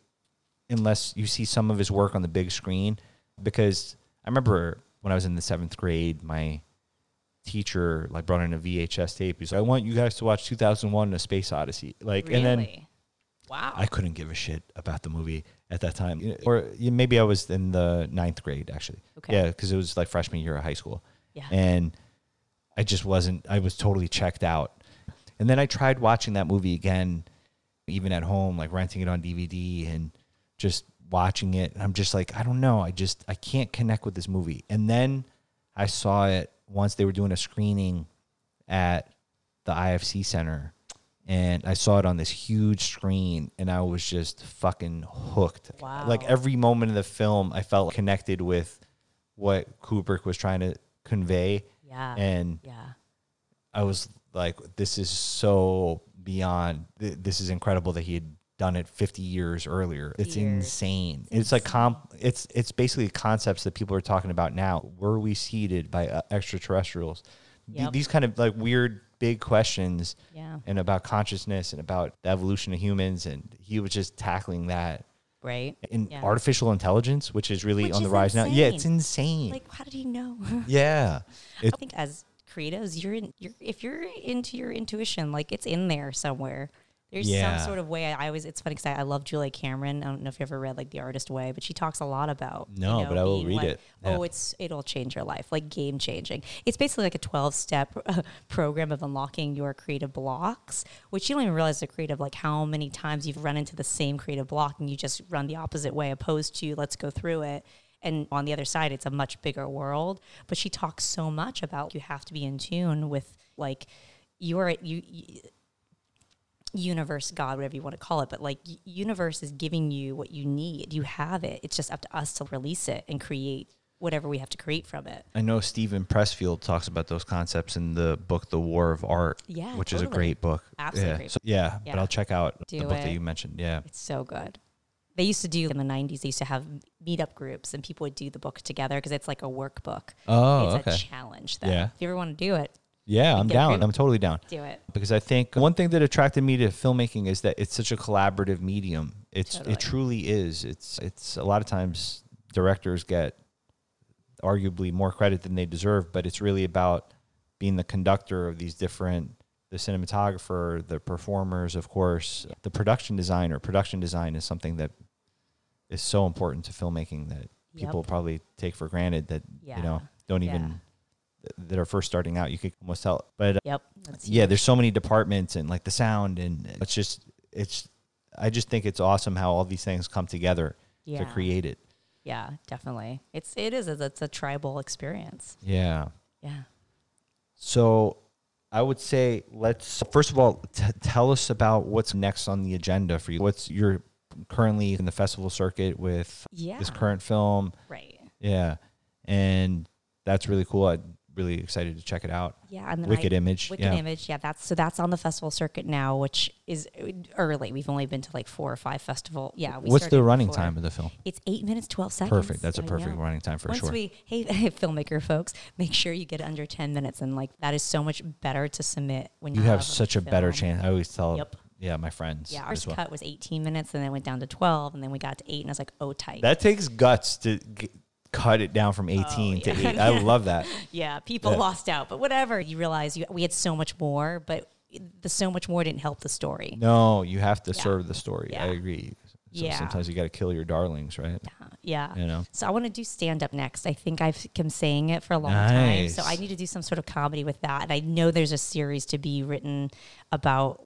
unless you see some of his work on the big screen. Because I remember when I was in the seventh grade, my teacher like brought in a VHS tape. He's like, "I want you guys to watch 2001: A Space Odyssey." Like, and then Really? Wow. I couldn't give a shit about the movie at that time. You know, Or maybe I was in the ninth grade actually. Okay. Yeah, because it was like freshman year of high school. Yeah. And I just wasn't. I was totally checked out. And then I tried watching that movie again, even at home, like renting it on DVD and just watching it. And I'm just like, I don't know. I just I can't connect with this movie. And then I saw it once they were doing a screening at the IFC Center and I saw it on this huge screen and I was just fucking hooked. Wow. Like every moment of the film I felt connected with what Kubrick was trying to convey yeah. and yeah. I was like this is so beyond th- this is incredible that he had done it 50 years earlier. It's Years. insane. It's, like comp it's it's basically concepts that people are talking about now. Were we seeded by uh, extraterrestrials? Th- Yep. These kind of like weird big questions Yeah. and about consciousness and about the evolution of humans and he was just tackling that Right. in Yeah. artificial intelligence which is really Which on the is rise now yeah it's insane Like, how did he know? yeah It- I think as creatives, you're in. You're if you're into your intuition, like it's in there somewhere. There's Yeah. some sort of way. I always. It's funny because I, I love Julia Cameron. I don't know if you ever read like The Artist Way, but she talks a lot about. you No, know, but I will read like, it. Oh, yeah. Oh, it's it'll change your life, like game changing. It's basically like a twelve step program of unlocking your creative blocks, which you don't even realize the creative. Like how many times you've run into the same creative block and you just run the opposite way, opposed to let's go through it. And on the other side, it's a much bigger world. But she talks so much about you have to be in tune with like your you, you universe, God, whatever you want to call it. But like universe is giving you what you need. You have it. It's just up to us to release it and create whatever we have to create from it. I know Steven Pressfield talks about those concepts in the book The War of Art Yeah, which is a great book Absolutely yeah great so, yeah, but I'll check out Do the book that you mentioned yeah It's so good. They used to do in the 90s, they used to have meetup groups and people would do the book together because it's like a workbook. oh it's okay a challenge. Then. Yeah. If you ever want to do it, yeah I'm down. I'm totally down do it. because I think one thing that attracted me to filmmaking is that it's such a collaborative medium. It's Totally. it truly is. It's it's a lot of times directors get arguably more credit than they deserve, but it's really about being the conductor of these different the cinematographer, the performers, of course, the production designer. Production design is something that is so important to filmmaking that people Yep. probably take for granted that you know don't Yeah. even that are first starting out. You could almost tell, but uh, Yep. Yeah, there's so many departments and like the sound and it's just it's. I just think it's awesome how all these things come together to create it. Yeah, definitely. It's it is it's a tribal experience. Yeah. Yeah. So I would say let's first of all t- tell us about what's next on the agenda for you. What's you're currently in the festival circuit with Yeah. this current film. Right. Yeah. And that's really cool. Really excited to check it out. Yeah, and Wicked I, Image. Wicked yeah. Image. Yeah, that's so that's on the festival circuit now, which is early. We've only been to like four or five festival. Yeah. We What's the running before. time of the film? It's eight minutes twelve seconds. Perfect. That's a perfect running time for Once sure. we, hey, filmmaker folks, make sure you get under ten minutes, and like that is so much better to submit when you, you have such a better chance. I always tell Yep. yeah, my friends Yeah, ours as well. cut was eighteen minutes, and then went down to twelve, and then we got to eight, and I was like, oh, tight. That takes guts to cut it down from 18 to Oh, yeah. 8. I love that. yeah, people Yeah. lost out, but whatever. You realize you, we had so much more, but the so much more didn't help the story. No, you have to Yeah. serve the story. I agree. So Yeah. sometimes you got to kill your darlings, right? Yeah. You know. So I want to do stand up next. I think I've been saying it for a long time. So I need to do some sort of comedy with that. And I know there's a series to be written about.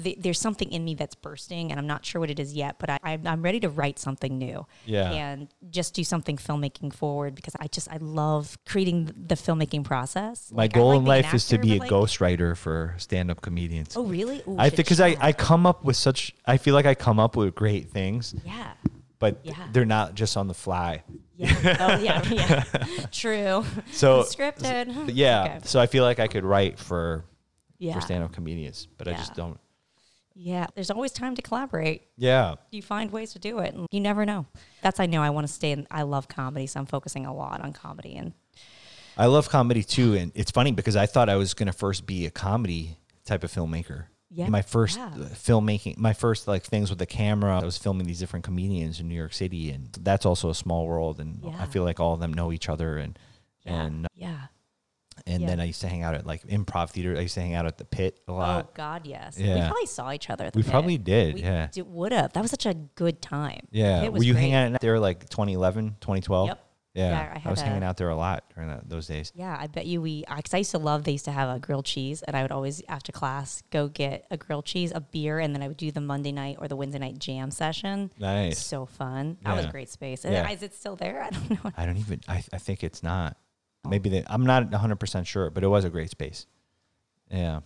Th- there's something in me that's bursting, and I'm not sure what it is yet. But I, I'm, I'm ready to write something new. Yeah. And just do something filmmaking forward because I just I love creating the filmmaking process. My Like, goal like in life is to be a like- ghostwriter for stand-up comedians. Oh really? Ooh, I shit, because I. I come up with such I feel like I come up with great things, yeah. But Yeah. they're not just on the fly. Yeah. Oh yeah. Yeah. True. So scripted. Yeah. Okay. So I feel like I could write for Yeah. for stand-up comedians, but I just don't. Yeah. There's always time to collaborate. Yeah. you find ways to do it and you never know that's i know i want to stay in i love comedy so i'm focusing a lot on comedy and I love comedy too, and it's funny because I thought I was gonna first be a comedy type of filmmaker. Yeah, My first yeah. uh, filmmaking, my first like things with the camera. I was filming these different comedians in New York City, and that's also a small world. And I feel like all of them know each other, and yeah and yeah and Yeah. then I used to hang out at like improv theater. I used to hang out at the Pit a lot. oh god yes Yeah. we probably saw each other at the We Pit. probably did, we yeah. would have that was such a good time yeah, It were was you great. hanging out there like 2011, 2012? Yep. Yeah, Yeah, I I, was hanging out there a lot during that, those days. yeah i bet you we because i used to love they used to have a grilled cheese and i would always after class go get a grilled cheese a beer and then i would do the monday night or the wednesday night jam session Nice. so fun that was a great space Yeah. is it still there i don't know I don't even. I, I think it's not. Oh. Maybe they, I'm not 100 percent sure, but it was a great space. Yeah.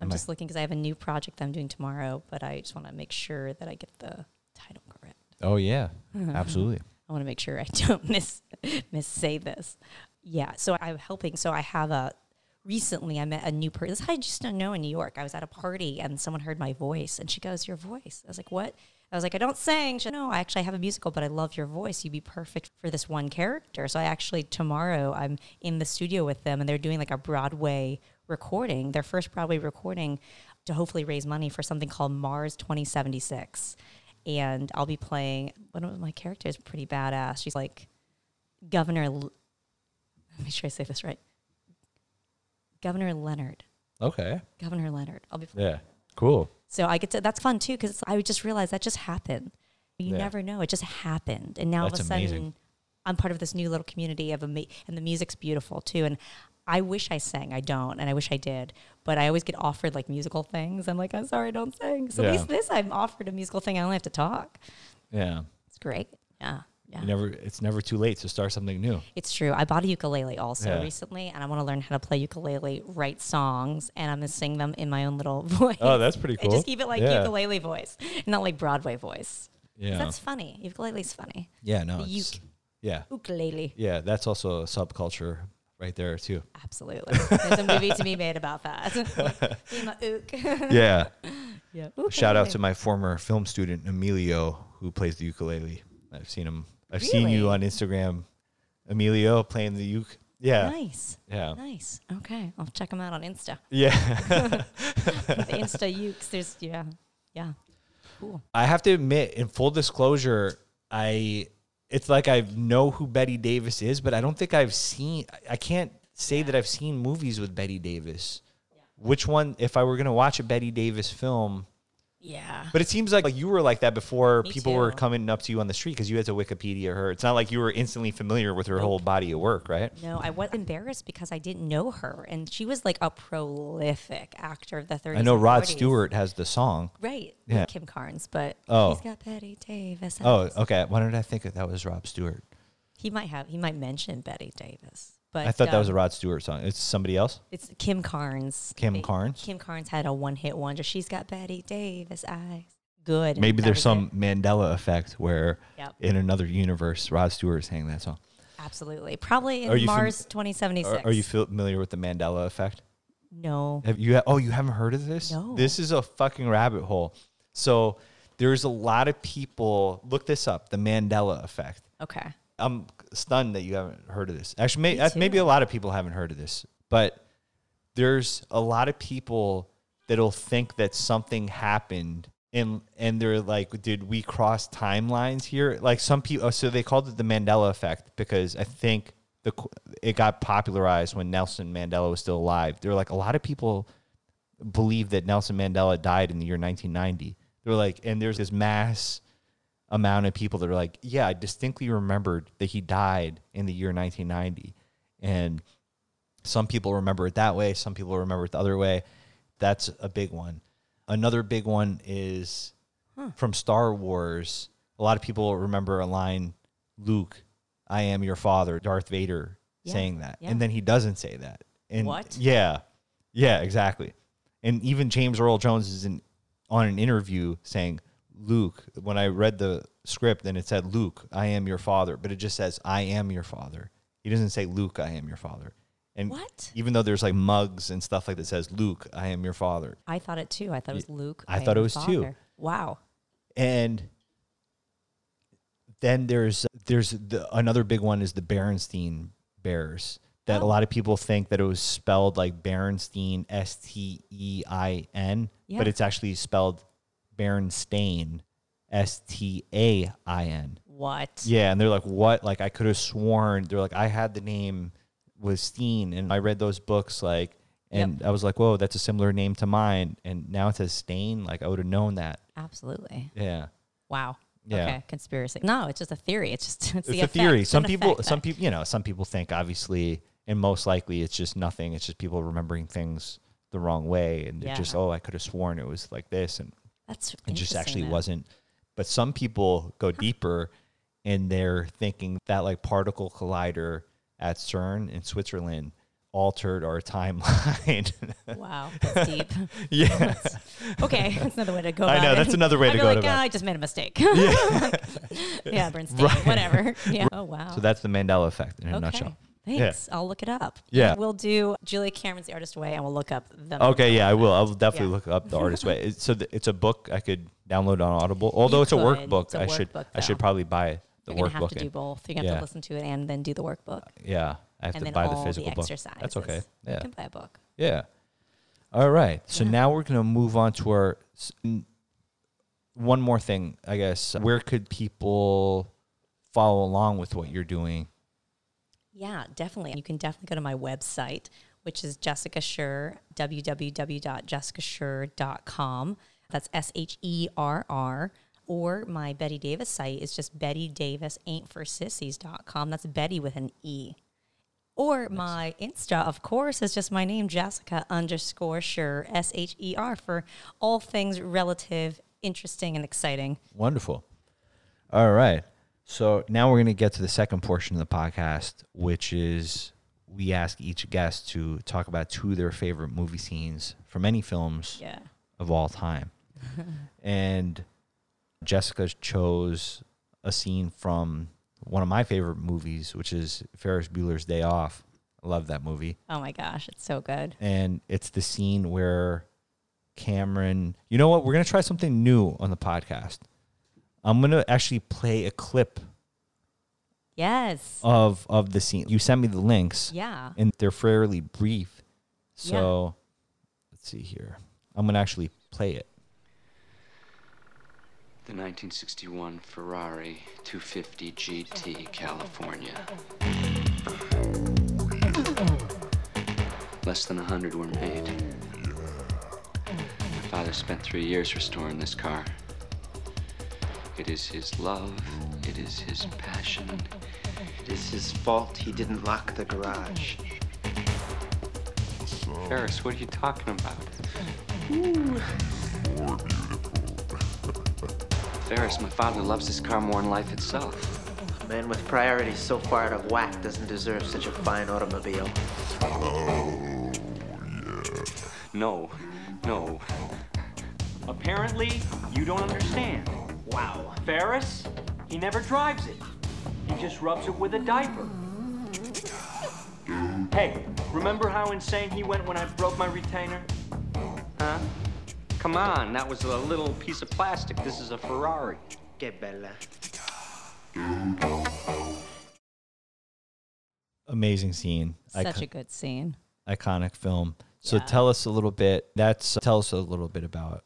I'm Am just looking because I have a new project I'm doing tomorrow, but I just want to make sure that I get the title correct. Oh yeah, absolutely. I want to make sure I don't miss miss say this. Yeah, so I'm helping. So I have a recently I met a new person. I just don't know in New York. I was at a party and someone heard my voice and she goes, "Your voice." I was like, "What?" I was like, "I don't sing." She, "No, I actually have a musical, but I love your voice. You'd be perfect for this one character." So I actually tomorrow I'm in the studio with them and they're doing like a Broadway recording, their first Broadway recording to hopefully raise money for something called Mars 2076. And I'll be playing one of my characters pretty badass. She's like Governor L- let me sure I say this right. Governor Leonard. Okay. Governor Leonard. I'll be playing. Yeah. Cool. So I get to that's fun too because I just realized that just happened. You Yeah. never know. It just happened, and now all of a sudden amazing. I'm part of this new little community of a ama- and the music's beautiful too. And I wish I sang. I don't, and I wish I did. But I always get offered like musical things. I'm like, I'm sorry, I don't sing. So Yeah. at least this, I'm offered a musical thing. I only have to talk. Yeah. It's great. Yeah, yeah. You never. It's never too late to start something new. It's true. I bought a ukulele also Yeah. recently, and I want to learn how to play ukulele, write songs, and I'm gonna sing them in my own little voice. Oh, that's pretty And cool. just keep it like Yeah. ukulele voice, not like Broadway voice. Yeah. That's funny. Ukulele's funny. yeah. No. uke. yeah. Ukulele. Yeah. That's also a subculture right there too. Absolutely. There's a movie to be made about that. like, ook. Yeah. yeah. Shout out to my former film student Emilio, who plays the ukulele. I've seen him. I've seen you on Instagram, Emilio playing the uke. Yeah, Nice. yeah, Nice. Okay. I'll check him out on Insta. yeah. the Insta ukes. There's, yeah. Yeah. Cool. I have to admit, in full disclosure, I it's like I know who Bette Davis is, but I don't think I've seen. I can't say that I've seen movies with Bette Davis. which one? If I were gonna watch a Bette Davis film, Yeah. but it seems like, like you were like that before Me people were coming up to you on the street because you had to Wikipedia her. It's not like you were instantly familiar with her whole body of work, right? No, I was embarrassed because I didn't know her, and she was like a prolific actor of the 30s. I know Rod 40s. Stewart has the song. right? Yeah. Yeah, Kim Carnes, but Oh. he's got Bette Davis. Oh, okay. Why did I think that was Rod Stewart? he might have. He might mention Bette Davis, but I thought that was a um, Rod Stewart song. It's somebody else. It's Kim Carnes. Kim Carnes? Kim Carnes had a one-hit wonder. She's got Bette Davis eyes. Good. Maybe there's some it. Mandela effect where Yep. in another universe, Rod Stewart sang that song. Absolutely. Probably in you fam- Mars 2076. Are, are you familiar with the Mandela effect? No. Have you? Oh, you haven't heard of this? No. This is a fucking rabbit hole. So there's a lot of people. Look this up. The Mandela effect. Okay. I'm stunned that you haven't heard of this. Actually, may, uh, maybe a lot of people haven't heard of this, but there's a lot of people that'll think that something happened and and they're like, did we cross timelines here? Like some people, so they called it the Mandela effect because I think the it got popularized when Nelson Mandela was still alive. They're like a lot of people believe that Nelson Mandela died in the year 1990. They're like, and there's this mass amount of people that are like, yeah, I distinctly remembered that he died in the year 1990. And some people remember it that way, some people remember it the other way. That's a big one. Another big one is from Star Wars. A lot of people remember a line, Luke, I am your father, Darth Vader Yeah, saying that. yeah. And then he doesn't say that. And What? Yeah. Yeah, exactly. And even James Earl Jones is in on an interview saying, Luke, when I read the script and it said, Luke, I am your father, but it just says, I am your father. He doesn't say, Luke, I am your father. And What? even though there's like mugs and stuff like that says, Luke, I am your father. I thought it too. I thought it was Luke. I am thought it was too. Wow. And then there's there's the, another big one is the Berenstein Bears that a Oh. lot of people think that it was spelled like Berenstein S T E I N, Yeah. but it's actually spelled Berenstain S T A I N. S T A I N. What? Yeah, and they're like, what? Like I could have sworn they're like I had the name was Steen, and I read those books like, and I was like, whoa, that's a similar name to mine, and now it says Stain. Like I would have known that. Absolutely. Yeah. Wow. Yeah. Okay. Conspiracy. No, it's just a theory. It's just it's, it's the a theory. Some people, some people, you know, some people think obviously, and most likely, it's just nothing. It's just people remembering things the wrong way, and they're just, oh, I could have sworn it was like this, and That's it just actually though. wasn't. But some people go deeper, and they're thinking that like particle collider at CERN in Switzerland altered our timeline. Wow. That's deep. yeah, okay. That's another way to go. I know, it. that's another way I'd to go like, about "Ah. I just made a mistake. yeah, yeah Bernstein. Whatever. Yeah. Oh wow. so that's the Mandela effect in a okay. nutshell. Thanks. I'll look it up. Yeah. We'll do Julia Cameron's The Artist Way, and we'll look up the. Okay, yeah, I will. I will definitely Yeah. look up the artist way. It's, so th- it's a book I could download on Audible. Although it's a workbook, It's a I should workbook, I should probably buy the You're gonna have workbook. to do both. You're gonna have to listen to it and then do the workbook, yeah, I have and to buy the physical book. That's okay. Yeah. You can buy a book. yeah. All right. So Yeah. now we're gonna move on to our s- one more thing. I guess where could people follow along with what you're doing? Yeah, definitely. You can definitely go to my website, which is Jessica Sherr, www.jessicasherr.com. That's S H E R R. Or my Bette Davis site is just Bette Davis ain't for sissies.com. That's Betty with an E. Or my Insta, of course, is just my name, Jessica underscore Sherr, S H E R, for all things relative, interesting, and exciting. Wonderful. All right. So now we're going to get to the second portion of the podcast, which is we ask each guest to talk about two of their favorite movie scenes from any films Yeah. of all time. and Jessica chose a scene from one of my favorite movies, which is Ferris Bueller's Day Off. I love that movie. Oh my gosh, it's so good. And it's the scene where Cameron, you know what? We're going to try something new on the podcast. I'm going to actually play a clip Yes. of of the scene. You sent me the links Yeah. and they're fairly brief. So let's see here. I'm going to actually play it. The 1961 Ferrari 250 GT California. Less than a hundred were made. My father spent three years restoring this car. It is his love, it is his passion. It is his fault he didn't lock the garage. Ferris, what are you talking about? Ferris, my father loves this car more than life itself. A man with priorities so far out of whack doesn't deserve such a fine automobile. Oh, yeah. No, no. Apparently, you don't understand. Wow. Ferris, he never drives it. He just rubs it with a diaper. Hey, remember how insane he went when I broke my retainer? Huh? Come on, that was a little piece of plastic. This is a Ferrari. Que bella. Amazing scene. Such Icon- a good scene. iconic film. So Yeah. tell us a little bit. That's tell us a little bit about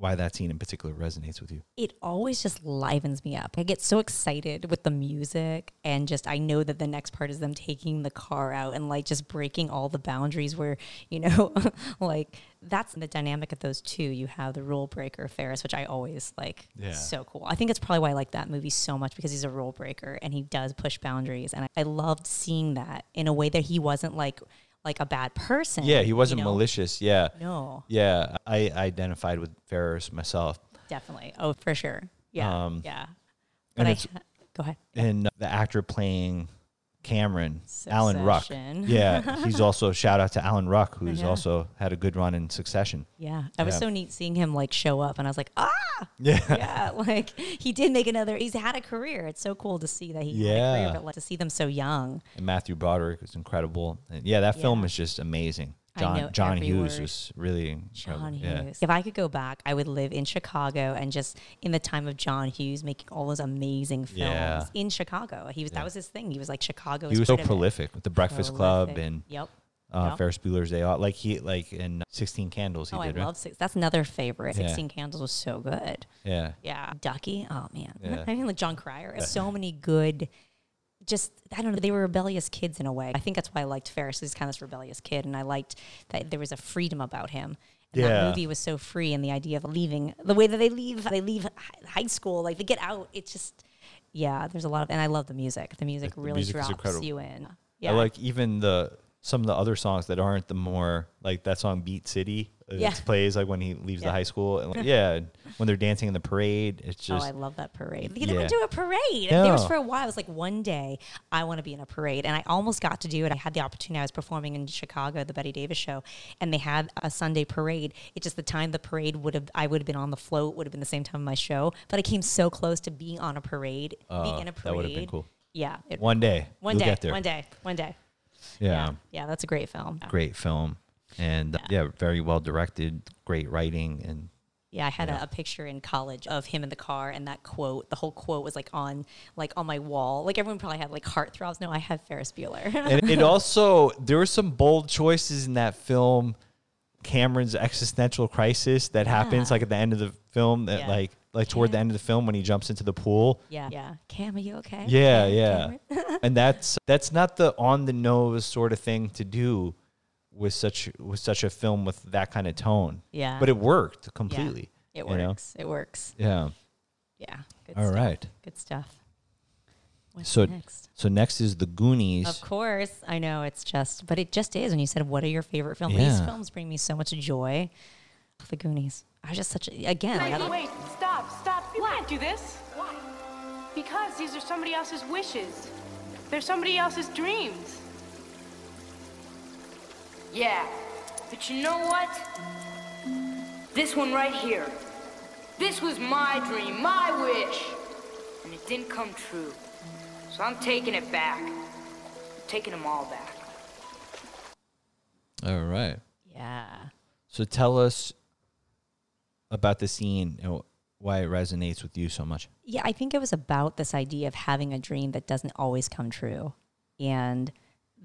why that scene in particular resonates with you. It always just livens me up. I get so excited with the music and just I know that the next part is them taking the car out and like just breaking all the boundaries where, you know, like that's the dynamic of those two. You have the rule breaker Ferris, which I always like Yeah. so cool. I think it's probably why I like that movie so much because he's a rule breaker and he does push boundaries. And I, I loved seeing that in a way that he wasn't like like a bad person. Yeah, he wasn't know? malicious. Yeah. No. Yeah, I identified with Ferris myself. Definitely. Oh, for sure. Yeah. Um, yeah. and But I, go ahead. And the actor playing Cameron, Alan Ruck. Yeah, he's also shout out to Alan Ruck, who's Yeah. also had a good run in Succession. Yeah. That was Yeah. so neat seeing him like show up and I was like, ah, Yeah. yeah. Like he did make another, he's had a career. It's so cool to see that he had a Yeah. career, but like to see them so young. And Matthew Broderick was incredible. And yeah, that film Yeah. is just amazing. I John John Hughes word. was really. John yeah. Hughes. If I could go back, I would live in Chicago and just in the time of John Hughes making all those amazing films Yeah. in Chicago. He was that was his thing. He was like Chicago. He was so prolific with the Breakfast Club and Yep. uh, Yep. Ferris Bueller's Day Off. Like he like in Sixteen Candles he Oh, did. I right? love six. That's another favorite. Yeah. Sixteen Candles was so good. Yeah. Yeah, Ducky. Oh man, Yeah. I mean like Jon Cryer. So many good. Just I don't know. They were rebellious kids in a way. I think that's why I liked Ferris. He's kind of this rebellious kid, and I liked that there was a freedom about him. And Yeah. that movie was so free, and the idea of leaving, the way that they leave, they leave high school, like they get out. It's just, yeah. There's a lot of, and I love the music. The music The really music drops you in. I Yeah, like even the some of the other songs that aren't the more like that song Beat City. Uh, Yeah. It plays like when he leaves the high school. And like, yeah, when they're dancing in the parade, it's Oh, just I love that parade. They Yeah. never do a parade. There was for a while. I was like, one day I want to be in a parade, and I almost got to do it. I had the opportunity. I was performing in Chicago, the Bette Davis show, and they had a Sunday parade. It's just the time the parade would have, I would have been on the float. Would have been the same time of my show, but I came so close to being on a parade, being in a parade. that would have been cool. Yeah, it- One day, one you'll day, one day, one day. Yeah, yeah, yeah. That's a great film. great film, and uh, yeah, very well directed, great writing, and Yeah, I had a, a picture in college of him in the car, and that quote, the whole quote was like on, like on my wall. Like everyone probably had like heartthrobs. No, I had Ferris Bueller. and it also there were some bold choices in that film. Cameron's existential crisis that happens Yeah. like at the end of the film, that Yeah. like like toward the end of the film when he jumps into the pool. yeah, yeah. Cam, are you okay? Yeah, Cam, yeah. And that's that's not the on the nose sort of thing to do with such with such a film with that kind of tone. Yeah. But it worked Yeah. completely. It you know? works. It works. Yeah. Yeah. Good All stuff. right. Good stuff. What's So next? so next is the Goonies. Of course, I know it's just, but it just is. When you said, "What are your favorite films?" These films bring me so much joy. The Goonies. I was just such a again. like, I Wait, don't- wait, stop, stop. You can't do this. Why? Because these are somebody else's wishes. They're somebody else's dreams. Yeah, but you know what? This one right here. This was my dream, my wish. And it didn't come true. So I'm taking it back. I'm taking them all back. All right. yeah. So tell us about the scene and why it resonates with you so much. Yeah, I think it was about this idea of having a dream that doesn't always come true. And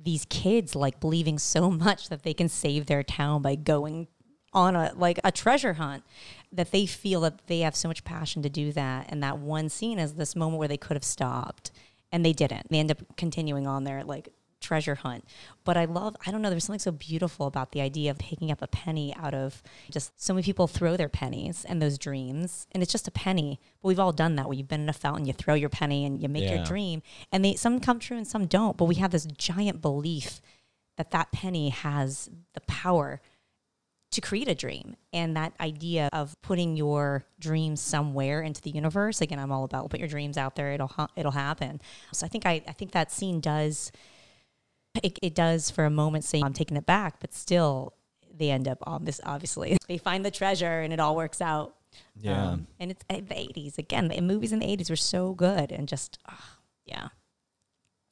these kids like believing so much that they can save their town by going on a like a treasure hunt that they feel that they have so much passion to do that and that one scene is this moment where they could have stopped and they didn't. They end up continuing on their like treasure hunt. But I love, I don't know, there's something so beautiful about the idea of picking up a penny out of just so many people throw their pennies and those dreams, and it's just a penny. But we've all done that where you've been in a fountain, you throw your penny and you make Yeah. your dream, and they some come true and some don't. But we have this giant belief that that penny has the power to create a dream and that idea of putting your dreams somewhere into the universe again i'm all about put your dreams out there it'll ha- it'll happen so i think i, I think that scene does it, it does for a moment say i'm taking it back but still they end up on this obviously they find the treasure and it all works out Yeah. Um, and it's uh, the 80s again the movies in the 80s were so good and just ah, yeah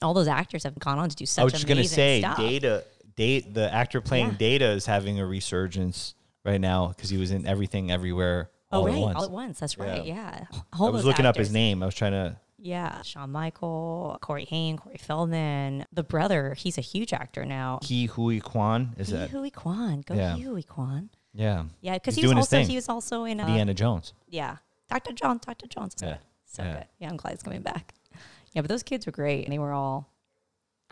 all those actors have gone on to do such I was just gonna amazing say, stuff. Data, Data, the actor playing Yeah. Data is having a resurgence right now because he was in Everything Everywhere Oh, all right. at once. All at once. That's right. Yeah. Yeah. I was looking up his name. I was trying to. Yeah. Shawn Michael, Corey Haim, Corey Feldman, the brother. He's a huge actor now. Ke Huy Quan is that? Huy Quan. Go Yeah. Huy Quan. Yeah. Yeah, because He's he was doing his also thing. he was also in uh, Indiana Jones. Yeah, Dr. John, Dr. Jones. So Yeah. good. So Yeah. good. Yeah, I'm glad he's coming back. Yeah, but those kids were great, and they were all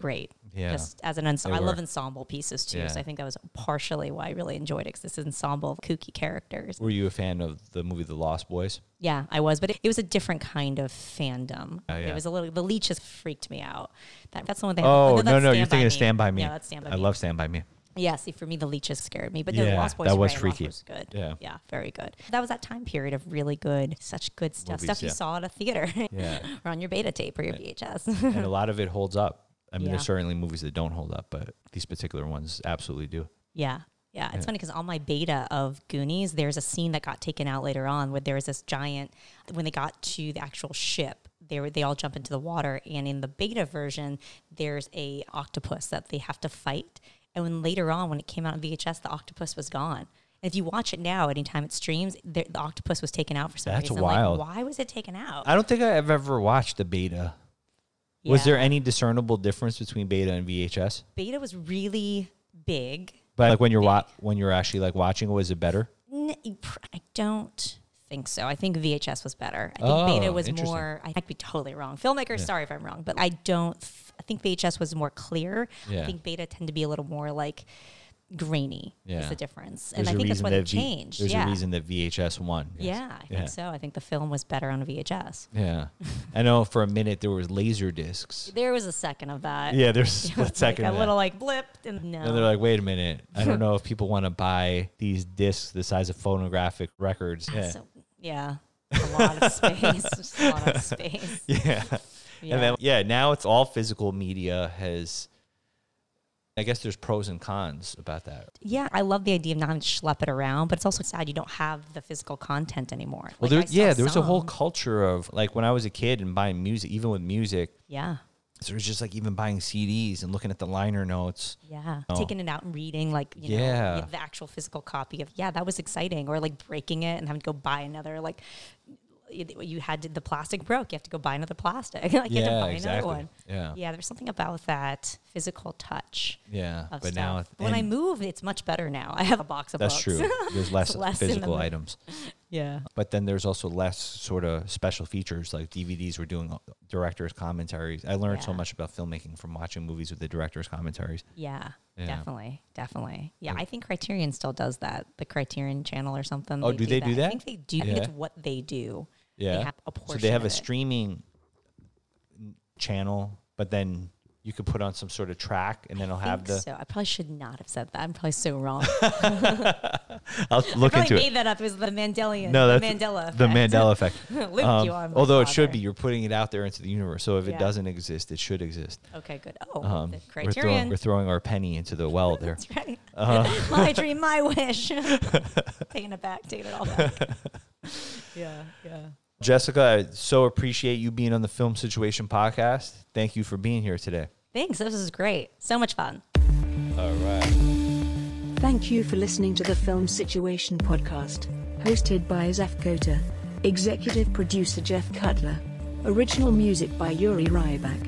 great. Yeah. Just as an ensemble, I love ensemble pieces too. Yeah. So I think that was partially why I really enjoyed it because this ensemble of kooky characters. Were you a fan of the movie The Lost Boys? Yeah, I was, but it, it was a different kind of fandom. Oh, yeah. It was a little. The leeches freaked me out. That, that's the one thing. Oh that's no, no, you're thinking of. Stand by Me. Yeah, that's Stand by I Me. love Stand by Me. Yeah, see, for me, the leeches scared me, but the Yeah, Lost Boys that was. Lost freaky. Was good. Yeah. yeah, very good. That was that time period of really good, such good stuff. Movies, stuff you yeah. saw at a theater, Yeah. or on your beta tape or your VHS. and a lot of it holds up. I mean, Yeah. there's certainly movies that don't hold up, but these particular ones absolutely do. Yeah. Yeah, it's Yeah. funny because on my beta of Goonies, there's a scene that got taken out later on where there was this giant. When they got to the actual ship, they were they all jump into the water, and in the beta version, there's a octopus that they have to fight. And when later on, when it came out on VHS, the octopus was gone. And if you watch it now, anytime it streams, the, the octopus was taken out for some That's reason. That's wild. Like, why was it taken out? I don't think I've ever watched the beta. Was there any discernible difference between beta and VHS? beta was really big. But like when you're wa- when you're actually like watching, was it better? N- I don't think so. I think VHS was better. I think Oh, Beta was more. I could be totally wrong. Filmmakers, sorry if I'm wrong, but I don't. th- I think VHS was more clear. Yeah. I think Beta tend to be a little more like grainy. Yeah. Is the difference, There's and I think that's reason why that they V- changed. There's yeah. a reason that VHS won. yes. Yeah, I think so. I think the film was better on a VHS. Yeah, I know. For a minute there was laser discs. There was a second of that. Yeah, there's a second. like of a that. little like blip, and no. And they're like, wait a minute. I don't know if people want to buy these discs the size of phonographic records. Yeah. So, yeah, a lot of space. Just a lot of space. yeah. Yeah. And then, yeah, now it's all physical media has, I guess there's pros and cons about that. Yeah, I love the idea of not having to schlep it around, but it's also sad you don't have the physical content anymore. Well, Like, there, yeah, there was a whole culture of like when I was a kid and buying music, even with music, Yeah, so it was just like even buying CDs and looking at the liner notes. yeah. Oh. Taking it out and reading, like, you Yeah. know, the actual physical copy of, yeah, that was exciting. Or like breaking it and having to go buy another, like, you had to, the plastic broke. You have to go buy another plastic. like, you had to Yeah, buy exactly. another one. Yeah. Yeah, there's something about that physical touch. Yeah, but stuff. now when I move, it's much better now. I have a box of that's books. true. There's less, less in the physical items, yeah. but then there's also less sort of special features like DVDs. Were doing uh, director's commentaries. I learned so much about filmmaking from watching movies with the director's commentaries. Yeah, Yeah. definitely, definitely. Yeah, I think Criterion still does that. The Criterion Channel or something. Oh, do they do I that? I think they do. I think it's what they do. Yeah. They have a so they have a it. streaming channel, but then you could put on some sort of track, and then it'll I have the. so. I probably should not have said that. I'm probably so wrong. I'll look I into probably it. made that up. It was the Mandela. No, the that's Mandela. Effect. the Mandela effect. Luke, Um, you although it should be, you're putting it out there into the universe. So if it doesn't exist, it should exist. Okay, good. Oh, Um, the we're, throwing, Criterion. we're throwing our penny into the well there. That's right. Uh-huh. my dream, my wish. taking it back, taking it all back. yeah, yeah. Jessica, I so appreciate you being on the Film Situation podcast. Thank you for being here today. Thanks. This is great. So much fun. All right. Thank you for listening to the Film Situation podcast, hosted by Zef Cota, executive producer Jeff Cutler, original music by Yuri Ryback.